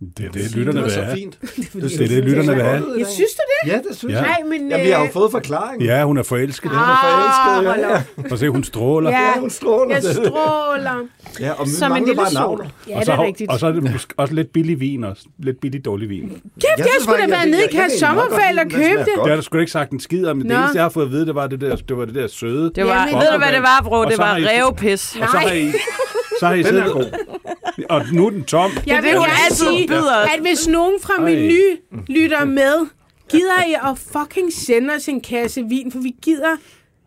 det er det, lytterne vil have. fint. Det er det, lytterne vil have. Jeg synes du det? Ja, det synes ja. jeg. Nej, men, Jamen, vi har jo øh, fået forklaring. Ja, hun er forelsket. Ah, hun er forelsket, ja. ja. Og se, hun stråler. Ja, ja hun stråler. Jeg stråler. Ja, og vi Som mangler bare navn. Ja, det er rigtigt. Og så er det måske også lidt billig vin også. Lidt billig dårlig vin. Kæft, jeg, skulle da være nede i Kast Sommerfald og købe det. Det har du sgu ikke sagt en skid om. Det eneste, jeg har fået at vide, det var det der, det var det der søde. Det var, ved du, hvad det var, bro? Det var revpis. Og så har I, så har I siddet, og nu er den tom. Jeg vil gerne sige, at hvis nogen fra menu lytter med, gider I at fucking sende os en kasse vin, for vi gider,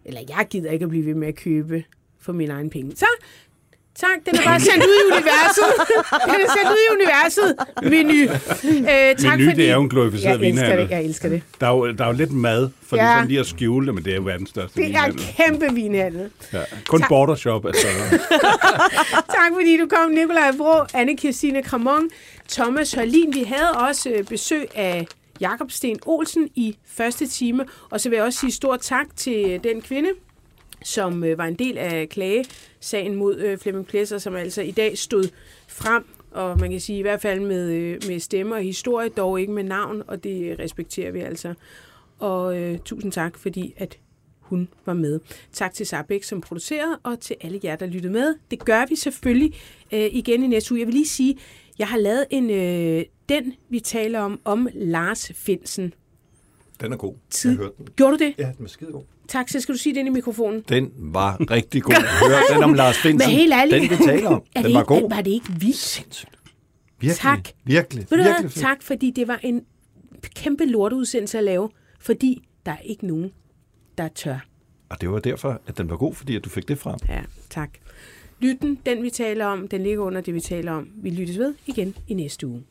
eller jeg gider ikke at blive ved med at købe for min egen penge. Så Tak, den er bare sendt ud i universet. Den er sendt ud i universet. Menu. Øh, tak Menu, fordi... det er jo en glorificeret Jeg elsker vinhandel. det, jeg elsker det. Der er, jo, der er jo lidt mad, for ja. det er sådan lige at skjule det, men det er jo verdens største Det er vinhandel. kæmpe vinhandel. Ja. Kun Tak. Bordershop er større. Tak fordi du kom, Nikolaj Vrå, anne Kirstine Kramon, Thomas Hørlin. Vi havde også øh, besøg af Jakob Sten Olsen i første time. Og så vil jeg også sige stort tak til øh, den kvinde, som øh, var en del af klagesagen mod øh, Flemming Plesser, som altså i dag stod frem, og man kan sige i hvert fald med, øh, med stemmer og historie, dog ikke med navn, og det respekterer vi altså. Og øh, tusind tak, fordi at hun var med. Tak til Sarbæk, som producerede, og til alle jer, der lyttede med. Det gør vi selvfølgelig øh, igen i næste uge. Jeg vil lige sige, jeg har lavet en, øh, den vi taler om, om Lars Finsen. Den er god. Tid. Jeg hørte den. Gjorde du det? Ja, den er skide god. Tak, så skal du sige det ind i mikrofonen. Den var rigtig god. Hør den om Lars Finsen. Men helt ærligt. Den vi taler om. Den var god. Var det ikke vildt? Sindssygt. Virkelig, Tak. Virkelig, Ved du virkelig hvad? Tak, fordi det var en kæmpe lorteudsendelse at lave, fordi der er ikke nogen, der tør. Og det var derfor, at den var god, fordi at du fik det frem. Ja, tak. Lytten, den vi taler om, den ligger under det, vi taler om. Vi lyttes ved igen i næste uge.